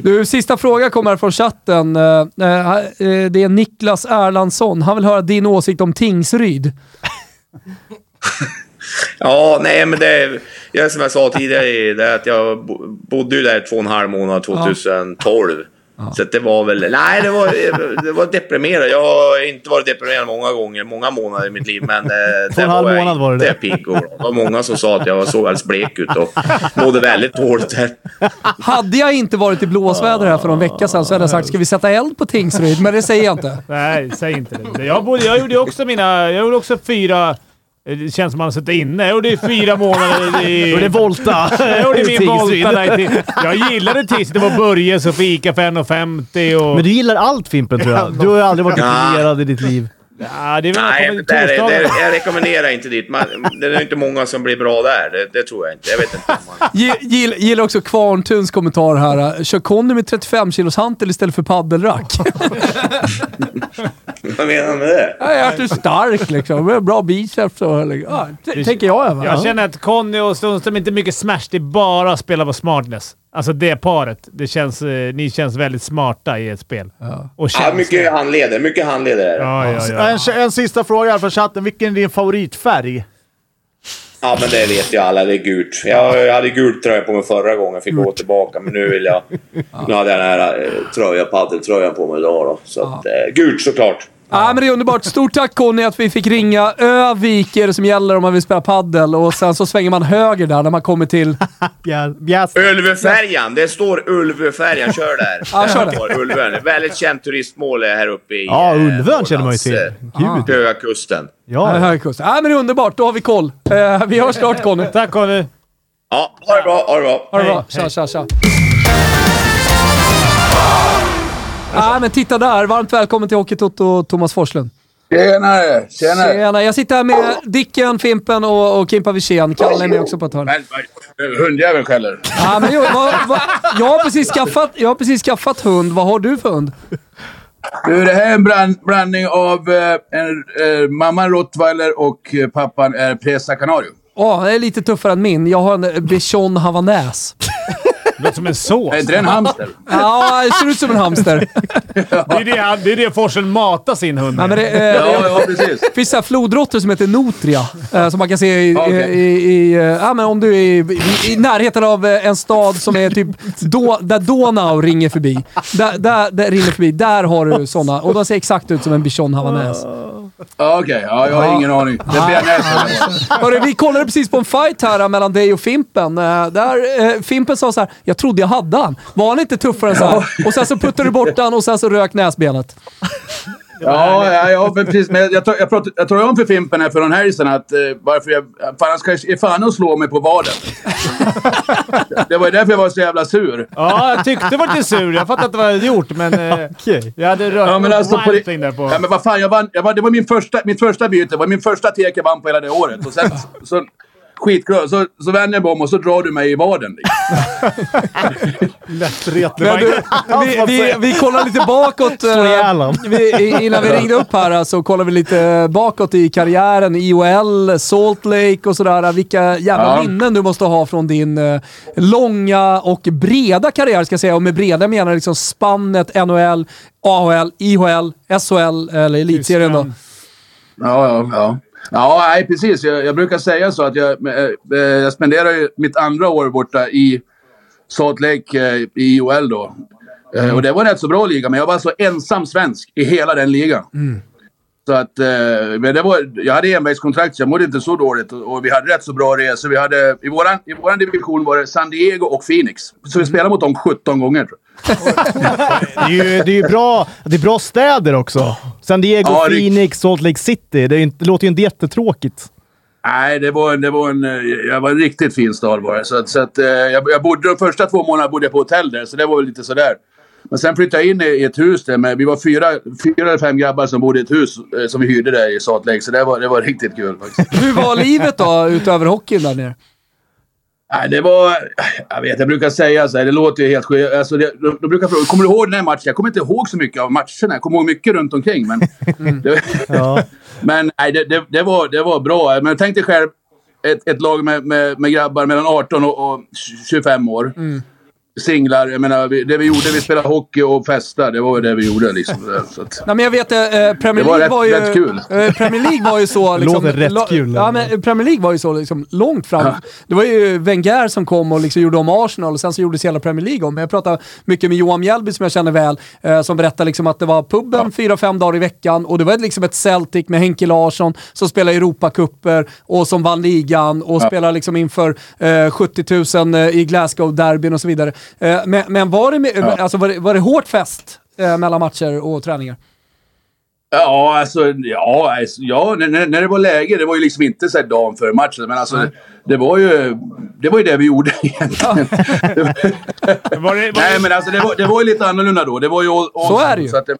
Du, sista fråga kommer från chatten. Eh, eh, eh, Det är Niklas Erlandsson. Han vill höra din åsikt om Tingsryd. Ja, nej men det är, jag, som jag sa tidigare, det är att jag bo- bodde ju där två och en halv månad 2012. Så att det var väl, nej det var, det var deprimerande. Jag har inte varit deprimerad många gånger, många månader i mitt liv. Men eh, Två och en halv månad var det det. pigg och. Det var många som sa att jag såg alldeles blek ut och mådde väldigt dåligt där. Hade jag inte varit i blåsväder här för någon vecka sedan så hade jag sagt ska vi sätta eld på Tingsryd? Men det säger jag inte. Nej, säg inte det. Jag, bodde, jag gjorde också mina... Jag gjorde också fyra... Det känns som man har suttit inne. Jag gjorde fyra månader i... Är det Volta. Jag gjorde min Tingsryd. Volta där till, Jag gillade Tingsryd. Det var Börjes och fika för 1,50 och... Men du gillar allt Fimpen tror jag. Du har ju aldrig varit deprimerad i ditt liv. Ja, det är väl Nej, men där, är- torsdagar. där, jag rekommenderar inte dit. Man, det är inte många som blir bra där. Det, det tror jag inte. Jag vet inte. Man... Gi- gill- Gillar också Kvarntuns kommentar här. Kör Conny med 35 kilos hantel istället för paddelrack. Vad menar han med det? Jag är stark liksom. Med Bra biceps och... Ja, tänker jag. Va? Jag känner att Conny och Sundström inte är mycket smash. Det är bara att spela på smartness. Alltså det paret. Det känns, eh, ni känns väldigt smarta i ett spel. Och Ja, mycket handleder. Mycket handleder är det. Ja, ja, ja. En, en sista fråga här från chatten. Vilken är din favoritfärg? Ja, men det vet ju alla. Det är gult. Jag, jag hade gult tröja på mig förra gången. Fick gå tillbaka, men nu vill jag... Nu hade jag den här eh, tröja, paddeltröjan på mig idag då. Så att, eh, gult såklart. Ja, men det är underbart. Stort tack Conny att vi fick ringa. Övik är det som gäller om man vill spela paddel och sen så svänger man höger där när man kommer till... Ulvfärjan. Det står Ulvfärjan. Kör där. Ja, kör där. Ulvön. Väldigt känt turistmål här uppe i... Ja, eh, Ulvön känner man ju till. Eh, Höga kusten. Ja. Ja. Högerkusten. Ja, men det är underbart. Då har vi koll. Eh, vi hörs snart Conny. Tack Conny! Ja, ha det bra. Ha det bra. Ha det bra. Tja, tja, tja. Ja, men titta där. Varmt välkommen till Hockeytoto, Thomas Forslund. Tjenare! Tjenare! Tjena. Jag sitter här med Dicken, Fimpen och, och Kimpa Wirsén. Kalle är med också på ett hörn. Vad- hundjäveln skäller. Ja, men jag, vad, vad, jag, har precis skaffat, jag har precis skaffat hund. Vad har du för hund? Du, det här är en bland, blandning av eh, en, eh, mamman rottweiler och eh, pappan är presa canario. Ja, det är lite tuffare än min. Jag har en eh, bichon havanäs. Det låter som en sås. Är inte det en hamster? Ja, det ser ut som en hamster. Det är det, han- det, är det Forsen matar sin hund Nej, med. men det, eh, Ja, ja, precis. Det finns så här flodråttor som heter nutria, eh, som man kan se i, Okej. i, i, eh, ja, men om du är i, i, i närheten av eh, en stad som är typ då, där Donau ringer förbi. Där, där, där rinner förbi. Där har du såna och de ser exakt ut som en bichon havanäs. Ja, Okej, ja, jag har ingen aning. Det blir nästa. Hörru, vi kollade precis på en fight här mellan dig och Fimpen. Eh, Där, eh, Fimpen sa så här: jag trodde jag hade han. Var han inte tuffare än så här? Och sen så puttade du bort han och sen så rök näsbenet. Ja, ja, ja men precis. Men jag, tror- jag, pratar, jag tror om för Fimpen här för någon helg sedan att eh, varför jag... Fan, han ska ge fan att slå mig på vaden. det var ju därför jag var så jävla sur. Ja, jag tyckte det var lite sur. Jag fattar att det var gjort, men eh, Okej. jag hade rört Ja, men alltså på det- där på... Ja, men vad fan, jag vann, jag vann, det var min första, mitt första byte. Det var min första tek jag vann på hela det året. Och sen, så, skitglad. Så, så vänder jag mig om och så drar du mig i vaden. Liksom. Du, vi, vi, vi kollar lite bakåt. Eh, vi, innan vi ringde upp här så kollar vi lite bakåt i karriären. IOL, Salt Lake och sådär. Vilka jävla Ja. minnen du måste ha från din eh, långa och breda karriär ska jag säga. Och med breda menar jag liksom spannet NHL, AHL, IHL, SHL eller elitserien då. Ja, ja, ja. Ja, nej precis. Jag, jag brukar säga så att jag, eh, eh, jag spenderar mitt andra år borta i Salt Lake eh, i IOL då. Eh, och det var en rätt så bra liga, men jag var så ensam svensk i hela den ligan. Så att, eh, men det var, jag hade envägskontrakt så jag mådde inte så dåligt och, och vi hade rätt så bra resor. Vi hade, i, våran, I våran division var det San Diego och Phoenix. Så vi spelade mot dem 17 gånger tror. Det är ju, det är ju bra, det är bra städer också. San Diego, Ja, det- Phoenix, Salt Lake City. Det, är inte, det låter ju inte jättetråkigt. Nej, det var, det var en, jag var en riktigt fin stad var det. Så, att, så att, eh, jag, jag bodde, de första två månaderna bodde jag på hotell där, så det var väl lite sådär. Men sen flyttade jag in i, ett hus där med, vi var fyra, fyra eller fem grabbar som bodde i ett hus eh, som vi hyrde där i Salt Lake. Så det var, det var riktigt kul faktiskt. Hur var livet då utöver hockeyn där nere? Nej, det var... Jag vet, jag brukar säga så här, det låter ju helt sjukt. Alltså, det- de, de brukar fråga, kommer du ihåg den här matchen? Jag kommer inte ihåg så mycket av matcherna. Jag kommer ihåg mycket runt omkring, men... det, Ja. men nej, det, det, det, var, det var bra. Men tänk dig själv ett, ett lag med, med, med grabbar mellan 18 och, och 25 år. Singlar. Jag menar, det vi gjorde, vi spelade hockey och festade. Det var ju det vi gjorde liksom. Så att, Nej, men jag vet, eh, Premier Det var League rätt- var ju... rätt kul. Eh, Premier League var ju så... Liksom, Låter rätt kul. Ja, men Premier League var ju så liksom, långt fram. Det var ju Wenger som kom och liksom gjorde om Arsenal och sen så gjordes hela Premier League om. Men jag pratade mycket med Johan Mjällby som jag känner väl, eh, som berättade liksom att det var puben fyra, fem dagar i veckan och det var liksom ett Celtic med Henke Larsson som spelade Europacuper och som vann ligan och Ja. spelade liksom inför eh, 70 000 i Glasgow-derbyn och så vidare. Eh, men, men var det, med, Ja. alltså, var det, var det hårt fest eh, mellan matcher och träningar? Ja, alltså, ja, alltså, ja när, när det var läge. Det var ju liksom inte så här dagen före matchen. Men alltså, det, det var ju det var ju det vi gjorde egentligen. Var det, var Nej, men alltså det var, det var ju lite annorlunda då. Det var ju Så är det ju. Så att, det-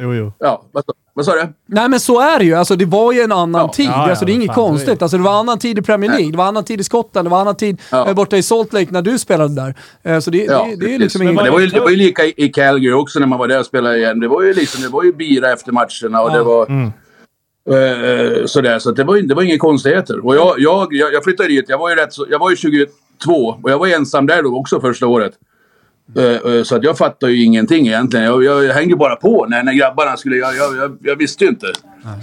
Jo, jo. ja, sa- vad sa du? Nej men så är det ju. Alltså, det var ju en annan tid. Ja, ja, alltså, det är inget fan, är det. konstigt. Alltså, det var annan tid i Premier League, det var annan tid i Skottland, det var annan tid Ja. eh, borta i Salt Lake när du spelade där. Eh, så det, Ja, det, det är liksom ingen... det, var ju, det var ju lika i, Calgary också när man var där och spelade igen. Det var ju liksom, det var ju bira efter matcherna och det var... eh, sådär, så det var, det var inga konstigheter. Och jag, jag, jag, jag flyttade dit, jag var ju rätt så, Jag var ju 22 och jag var ensam där då också första året. Eh, eh, Så att jag fattade ju ingenting egentligen. Jag, jag, jag hängde bara på när, när grabbarna skulle... Jag, jag, jag, visste ju inte.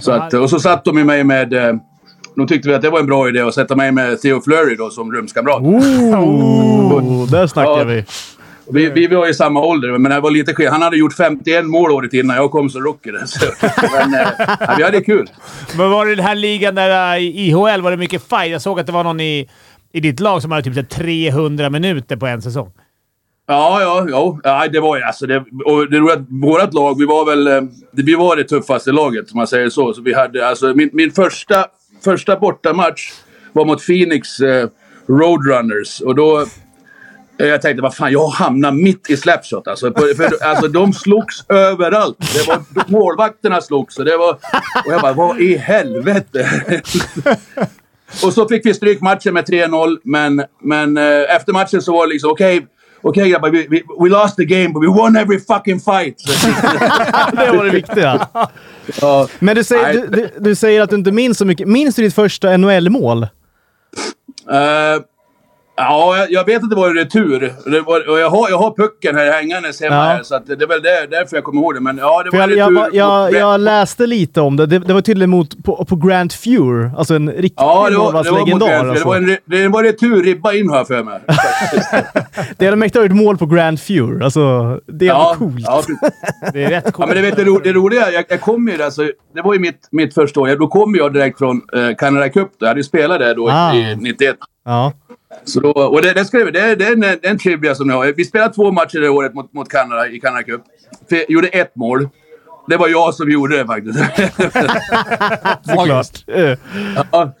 Så att, och så satt de ju mig med... eh, De tyckte vi att det var en bra idé att sätta mig med Theo Fleury då som rumskamrat. Oh, där snackar Ja. vi. Vi, vi var i samma ålder, men det var lite skillnad. Han hade gjort 51 mål året innan jag kom som rookie. Så, men ja, vi hade kul. men var det den här ligan där i IHL var det mycket fight? Jag såg att det var någon i, i ditt lag som hade typ så här 300 minuter på en säsong. Ja, ja, ja. ja det var ju alltså... Det, och det roliga vårt lag, vi var väl... Eh, vi var det tuffaste laget, om man säger så. så vi hade, alltså, min, min första, första bortamatch var mot Phoenix eh, Roadrunners. Och då... Eh, jag tänkte, vad fan, jag hamnar mitt i slapshot. Alltså, för, alltså, de slogs överallt. Det var, målvakterna slogs och det var... Och jag bara, vad i helvete? och så fick vi stryk matchen med 3-0, men, men eh, efter matchen så var det liksom, okej, okej grabbar, vi, vi, we lost the game but we won every fucking fight. Det var det viktiga. ja, Men du säger, du, du, du säger att du inte minns så mycket. Minns du ditt första NHL-mål? Eh, ja, jag- jag vet att det var en retur. Det var, och jag, har, jag har pucken här hängandes hemma Ja. här, så att det är väl där, därför jag kommer ihåg det. Men ja, det För var jag, jag, retur. jag, mot- jag läste lite om det. Det, det var tydligen mot, på, på Grant Fure. Alltså en riktig Ja, det var, det var, mot målvaktslegendar. Grant- Alltså. det var en, det var retur, ribba in har jag för mig. Det hade mäktigt att ha gjort mål på Grant Fure. Alltså, det är ja, coolt. Ja. Det är rätt Ja, coolt. men det, vet, det, ro, det roliga, jag, jag kom ju alltså, det var ju mitt, mitt första år. Då kom jag direkt från eh, Canada Cup. Då. Jag hade ju spelat där då Ah. i 91. Ja. Så och det, det, skrev, vi, det, det är en, det är en trivia som jag har. Vi spelade två matcher det året mot, mot Kanada i Canada Cup. Gjorde ett mål. Det var jag som gjorde det faktiskt. Såklart. Ja.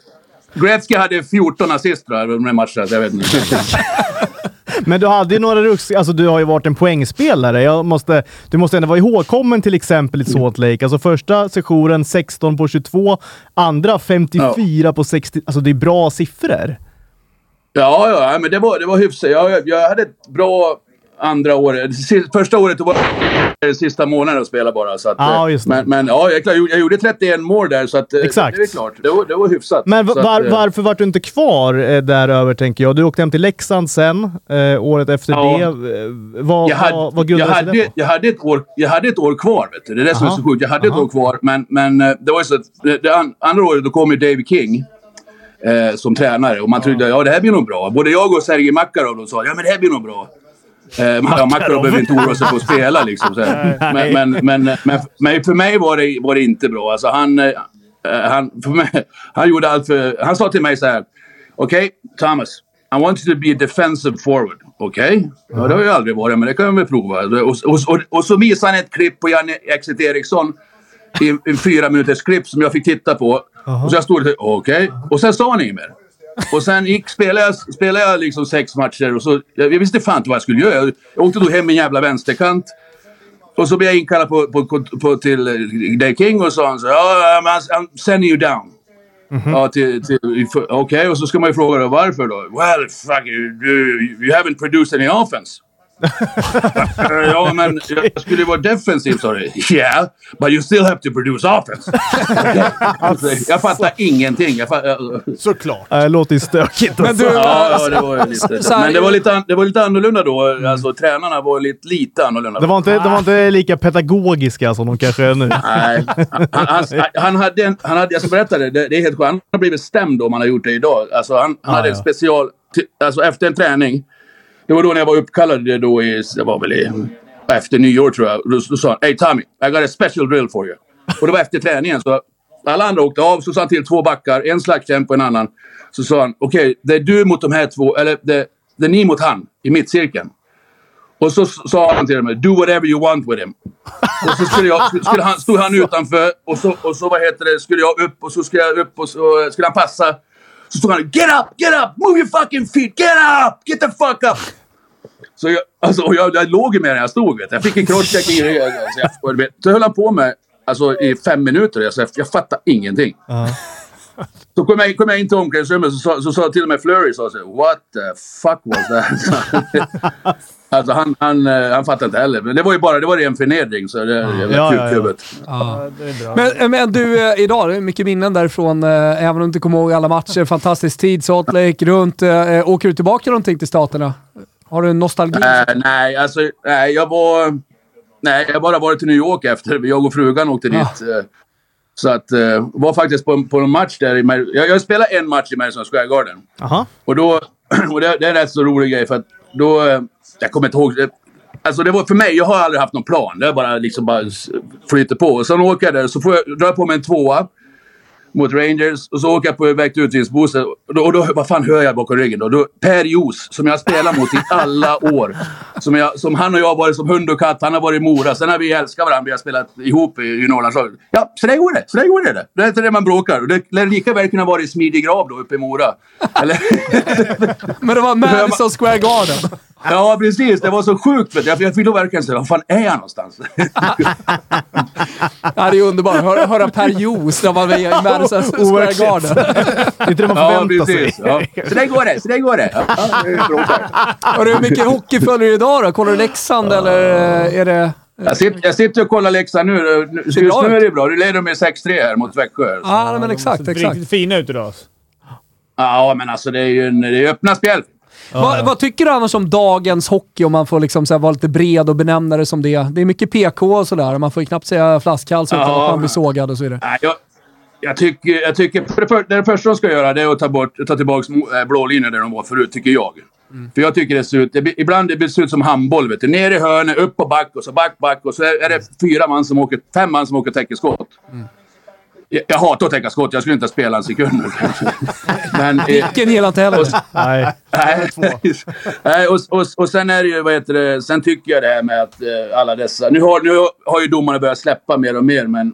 Gretzky hade 14 assist tror jag, matcherna. så Jag vet inte. Men du hade ju några ruskiga... Alltså du har ju varit en poängspelare. Jag måste, du måste ändå vara ihågkommen till exempel i Salt Lake. Alltså första sessionen 16 på 22, andra 54 på 60. Alltså det är bra siffror. Ja, ja, men det var, det var hyfsat. Jag, jag hade ett bra andra året. Si- Första året var det sista månaden att spela bara. Så att, det. men, men ja, jag, jag, gjorde- jag gjorde 31 mål där, så att, eh, Exakt. det är klart. Det var, det var hyfsat. Men va- Så att, var, eh, varför var du inte kvar eh, däröver, tänker jag? Du åkte hem till Leksand sen, eh, året efter Ja. det. Vad, jag hade, vad, vad jag, hade, det på? jag, hade ett år, jag hade ett år kvar. Vet du. Det är det som är så sjukt. Jag hade ett Aha. år kvar, men, men det var ju så att det, det an, andra året då kom ju David King eh, som tränare och man trodde ja det här blir nog bra. Både jag och Sergej Makarov sa ja men det här blir nog bra. Eh, Makarov behöver inte oroa sig för att spela liksom. Men, men, men, men, för mig var det, var det inte bra. Alltså, han, eh, han, för mig, han gjorde allt för... Han sa till mig så här. Okej, Thomas. I want you to be a defensive forward. Okej? Ja, det har jag aldrig varit, men det kan jag väl prova. Och, och, och, och så visade han ett klipp på Janne Exit Eriksson. I en, en fyra minuters klipp som jag fick titta på. Och så jag stod tänkte, okej. Och sen sa han inget mer. Och sen gick, spelade jag, spelade jag liksom sex matcher och så... Jag visste fan inte vad jag skulle göra. Jag, jag åkte då hem med en jävla vänsterkant. Och så blev jag inkallad på, på, på, på, till eh, Dave King och sa han så ja, men I'm, sending you down. Ja, till, till, Okej, och så ska man ju fråga då, varför då? Well, fuck you, you haven't produced any offense. Ja, men jag skulle vara defensiv sa du. Yeah, but you still have to produce offense. jag fattar ingenting. Jag fattar, Såklart. Ja, Det låter stökigt. Men alltså. du, Ja, äh, ja, det var lite... Men det var lite, an- det var lite annorlunda då. Alltså, tränarna var lite, lite annorlunda. Det var, inte, de var inte lika pedagogiska som de kanske är nu. Nej, han, han, han, hade en, han hade, jag ska berätta det, det, det är helt sjukt. Han har blivit stämd om han har gjort det idag. Alltså han, han hade en ja. special, till- alltså efter en träning. Det var då när jag var uppkallad då i, det var väl i, efter nyår tror jag. Då, då sa han, Hey Tommy, I got a special drill for you. Och det var efter träningen. Så alla andra åkte av, så sa han till två backar, en slagskämpe och en annan. Så sa han, okej, det är du mot de här två, eller det, det är ni mot han i mittcirkeln. Och så sa han till mig, do whatever you want with him. Och så skulle jag, skulle han, stod han utanför och så, och så vad heter det, skulle jag upp och så skulle jag upp och så skulle han passa. Så stod han get up, get up, move your fucking feet, get up, get the fuck up. Så jag, alltså, och jag, jag låg ju med när jag stod. Vet. Jag fick en crosscheck i ryggen. Så, jag, och, du vet, så höll han på med alltså, i fem minuter. Jag, så jag, jag fattar ingenting. Så kom jag, kom jag in till omklädningsrummet så, sa- så sa till och med Flurry så, så, What the fuck was that? alltså han, han, eh, han fattade inte heller. Men det var ju bara det var ren förnedring. Så det är jävla Ja, ja, ja. Ja. Men, men du, eh, idag, det är mycket minnen därifrån. eh, Även om du inte kommer ihåg alla matcher. Fantastisk tid, Salt Lake, runt. eh, Åker du tillbaka någonting till staterna? Har du nostalgi? Äh, nej, alltså nej, jag var... Nej, jag har bara varit i New York efter. Jag och frugan åkte Ja. dit. eh, Så att, eh, var faktiskt på, på en match där i... Mar- Jag, jag spelade en match i Madison Square Garden. Aha. Och då... Och det, det är en rätt så rolig grej för att då... eh, Jag kommer inte ihåg. det- Alltså det var för mig, jag har aldrig haft någon plan. Det är bara liksom bara flyter på. Och sen åker jag där så får jag, drar jag på mig en tvåa mot Rangers och så åker jag på väg till utvisningsbussen. Och då, och då, vad fan hör jag bakom ryggen då? då per Jos, som jag har spelat mot i alla år. Som, jag, som han och jag har varit som hund och katt. Han har varit i Mora. Sen har vi älskat varandra. Vi har spelat ihop i, Norrlandslaget. Ja, så där går det. Så där går det. Det är inte det man bråkar. Det lär lika väl kunna vara i smidig grav då uppe i Mora. Eller? Men det var Madison Square Garden. Ja, precis. Det var så sjukt. Vet. Jag, jag fick då verkligen säga, var fan är han någonstans? Ja, det är underbart. Höra, höra Per Joos när man var i Madison Square. Garden. Det är inte det man Ja, förväntar precis. sig. Ja. Så där går det. Så där går det. Ja, ja, det är hur mycket hockey följer du idag då? Kollar du Leksand eller är det... Jag sitter, jag sitter och kollar Leksand nu. Nu- Just bra nu är det bra. Du leder med 6-3 här mot Växjö. Ja, men exakt, Ser exakt. Riktigt fina ut idag. Ja, men alltså det är ju en, det är öppna spel. Vad, vad tycker du annars om dagens hockey om man får liksom så vara lite bred och benämna det som det? Det är mycket PK och sådär. Man får ju knappt säga flaskhals utan Ja. att man blir sågad och så vidare. Nej, jag, jag tycker, jag tycker för det, för, det första de ska göra det är att ta, bort, ta tillbaka äh, blålinjen där de var förut, tycker jag. För jag tycker det ser ut... Det, ibland det ser ut som handboll. Vet du. Ner i hörnet, upp på back och så back, back och så är, är det fyra man som åker... Fem man som åker och Jag, jag hatar att täcka skott. Jag skulle inte spela en sekund. Men... eh, Vilken gillar inte heller det. Nej. Nej, Nej och, och, och sen är det ju, vad heter det, sen tycker jag det här med att eh, alla dessa... Nu har, nu har ju domarna börjat släppa mer och mer, men...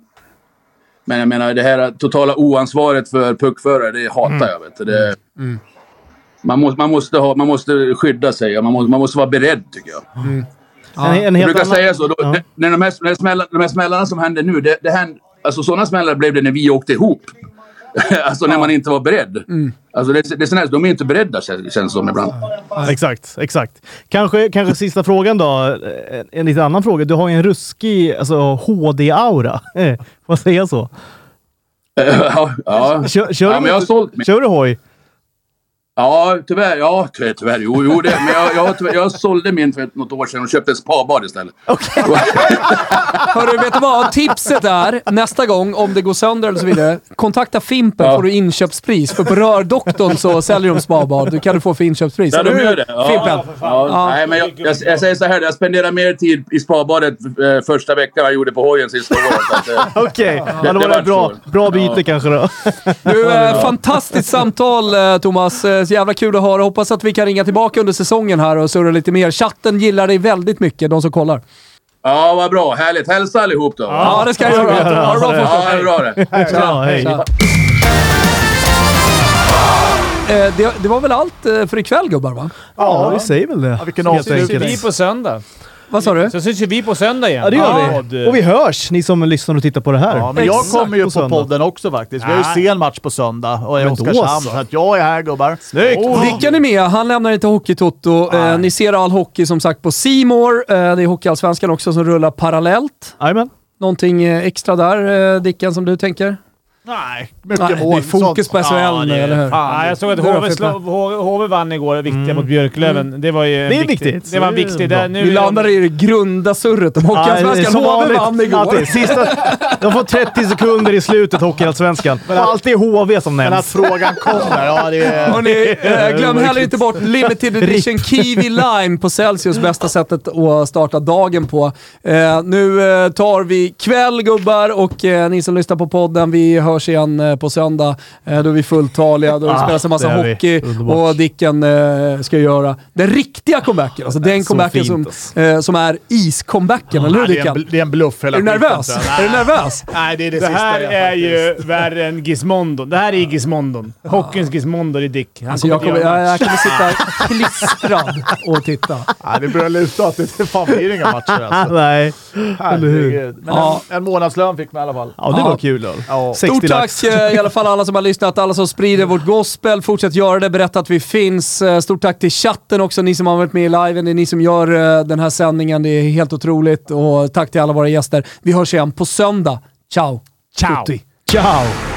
Men jag menar, det här totala oansvaret för puckförare, det hatar jag. Vet du. Det, man, måste, man, måste ha, man måste skydda sig och man måste, man måste vara beredd, tycker jag. En, en Jag brukar annan... säga så. Då, Ja. när de, här, de, här smällarna, de här smällarna som händer nu, det, det händer, alltså sådana smällar blev det när vi åkte ihop. alltså när man inte var beredd. Alltså det, det är här, de är inte beredda känns det som ibland. Exakt, exakt. Kanske, kanske sista frågan då. En, en lite annan fråga. Du har ju en ruskig alltså, HD-aura. Eh, Får man säga så? ja, ja. Kör, kör, ja, men jag har sålt mig. kör du hoj? Ja, tyvärr. Ja, tyvärr. tyvärr jo, jo, det. Men jag, jag, tyvärr, jag sålde min för något år sedan och köpte ett spabad istället. Hörru, vet du vad? Tipset är, nästa gång, om det går sönder eller så vidare, kontakta Fimpen Ja. får du inköpspris. För på Rördoktorn så säljer de spabad. Du kan du få för inköpspris. Ja, de gör det. Ja, Fimpen? Ja, Ja. Nej, men jag, jag, jag säger så här. Jag spenderar mer tid i spabadet eh, första veckan än jag gjorde på hojen sista året. Eh, Okej, ja, det var det vart ett bra, bra byte kanske då. Du, eh, fantastiskt samtal eh, Thomas. Så jävla kul att höra. Hoppas att vi kan ringa tillbaka under säsongen här och surra lite mer. Chatten gillar dig väldigt mycket, de som kollar. ja, vad bra. Härligt. Hälsa allihop då. Ja, det ska jag göra. Ha det bra Ja, förstås. det är bra det. Ja, hej. Tja. Eh, det, det var väl allt eh, för ikväll gubbar va? Ja, vi säger väl det. vilken Helt avslutning. enkelt. Vi på söndag. Vad sa du? Så syns ju vi på söndag igen. Ja, det gör Ja. vi. Och vi hörs, ni som lyssnar och tittar på det här. Ja, men jag Exakt kommer ju på, söndag. podden också faktiskt. Vi har ju sen match på söndag och då Oskarshamn. så. Så att jag är här gubbar. Snyggt! Dicken är med, han lämnar inte Hockeytoto. Eh, ni ser all hockey som sagt på More. Eh, det är Hockeyallsvenskan också som rullar parallellt. Jajamän. Någonting eh, extra där, eh, Dicken, som du tänker? Nej, mycket Nej, mål. det är fokus på SHL Ja, nu, eller hur? Ja, jag såg att HV, HV, vann igår, viktiga mot Björklöven. Det var ju en Det är viktig, viktigt. Det var en Det är viktig. bra. Där, nu Vi landar i det grunda surret om Ja, Hockeyallsvenskan. som HV vanligt. vann igår. Alltid. Sista, de får 30 sekunder i slutet, Hockeyallsvenskan. Och alltid HV som Men att nämns. frågan kommer, ja det är... Hörrni, eh, glöm heller inte bort limited edition Kiwi Lime på Celsius. Bästa sättet att starta dagen på. Eh, nu eh, tar vi kväll gubbar och eh, ni som lyssnar på podden, vi hörs igen eh, på söndag. Eh, då är vi fulltaliga, då Ah, spelas en massa det hockey Underbart. och Dicken eh, ska göra den riktiga comebacken. Alltså den comebacken som, fint, alltså. eh, som är is-comebacken, eller hur det, Dicken? det är en bluff hela Är du nervös? Är du nervös? Nej, det är det, Det sista här är ju värre än Gizmondon. Det här är Gizmondon. Hockeyns Gizmondo är Dick. Han Alltså jag, kommer, jag, jag kommer sitta klistrad och titta. Nej, det börjar luta åt det. Fan blir det inga matcher alltså. Nej. Herregud. Men Ja. en, en månadslön fick man i alla fall. Ja, det var kul. Ja. 60 Stort tack eh, i alla fall alla som har lyssnat, alla som sprider vårt gospel. Fortsätt göra det, berätta att vi finns. Eh, Stort tack till chatten också, ni som har varit med i liven. Det är ni som gör eh, den här sändningen. Det är helt otroligt. Och tack till alla våra gäster. Vi hörs igen på söndag. Ciao! Ciao. Tutti. Ciao!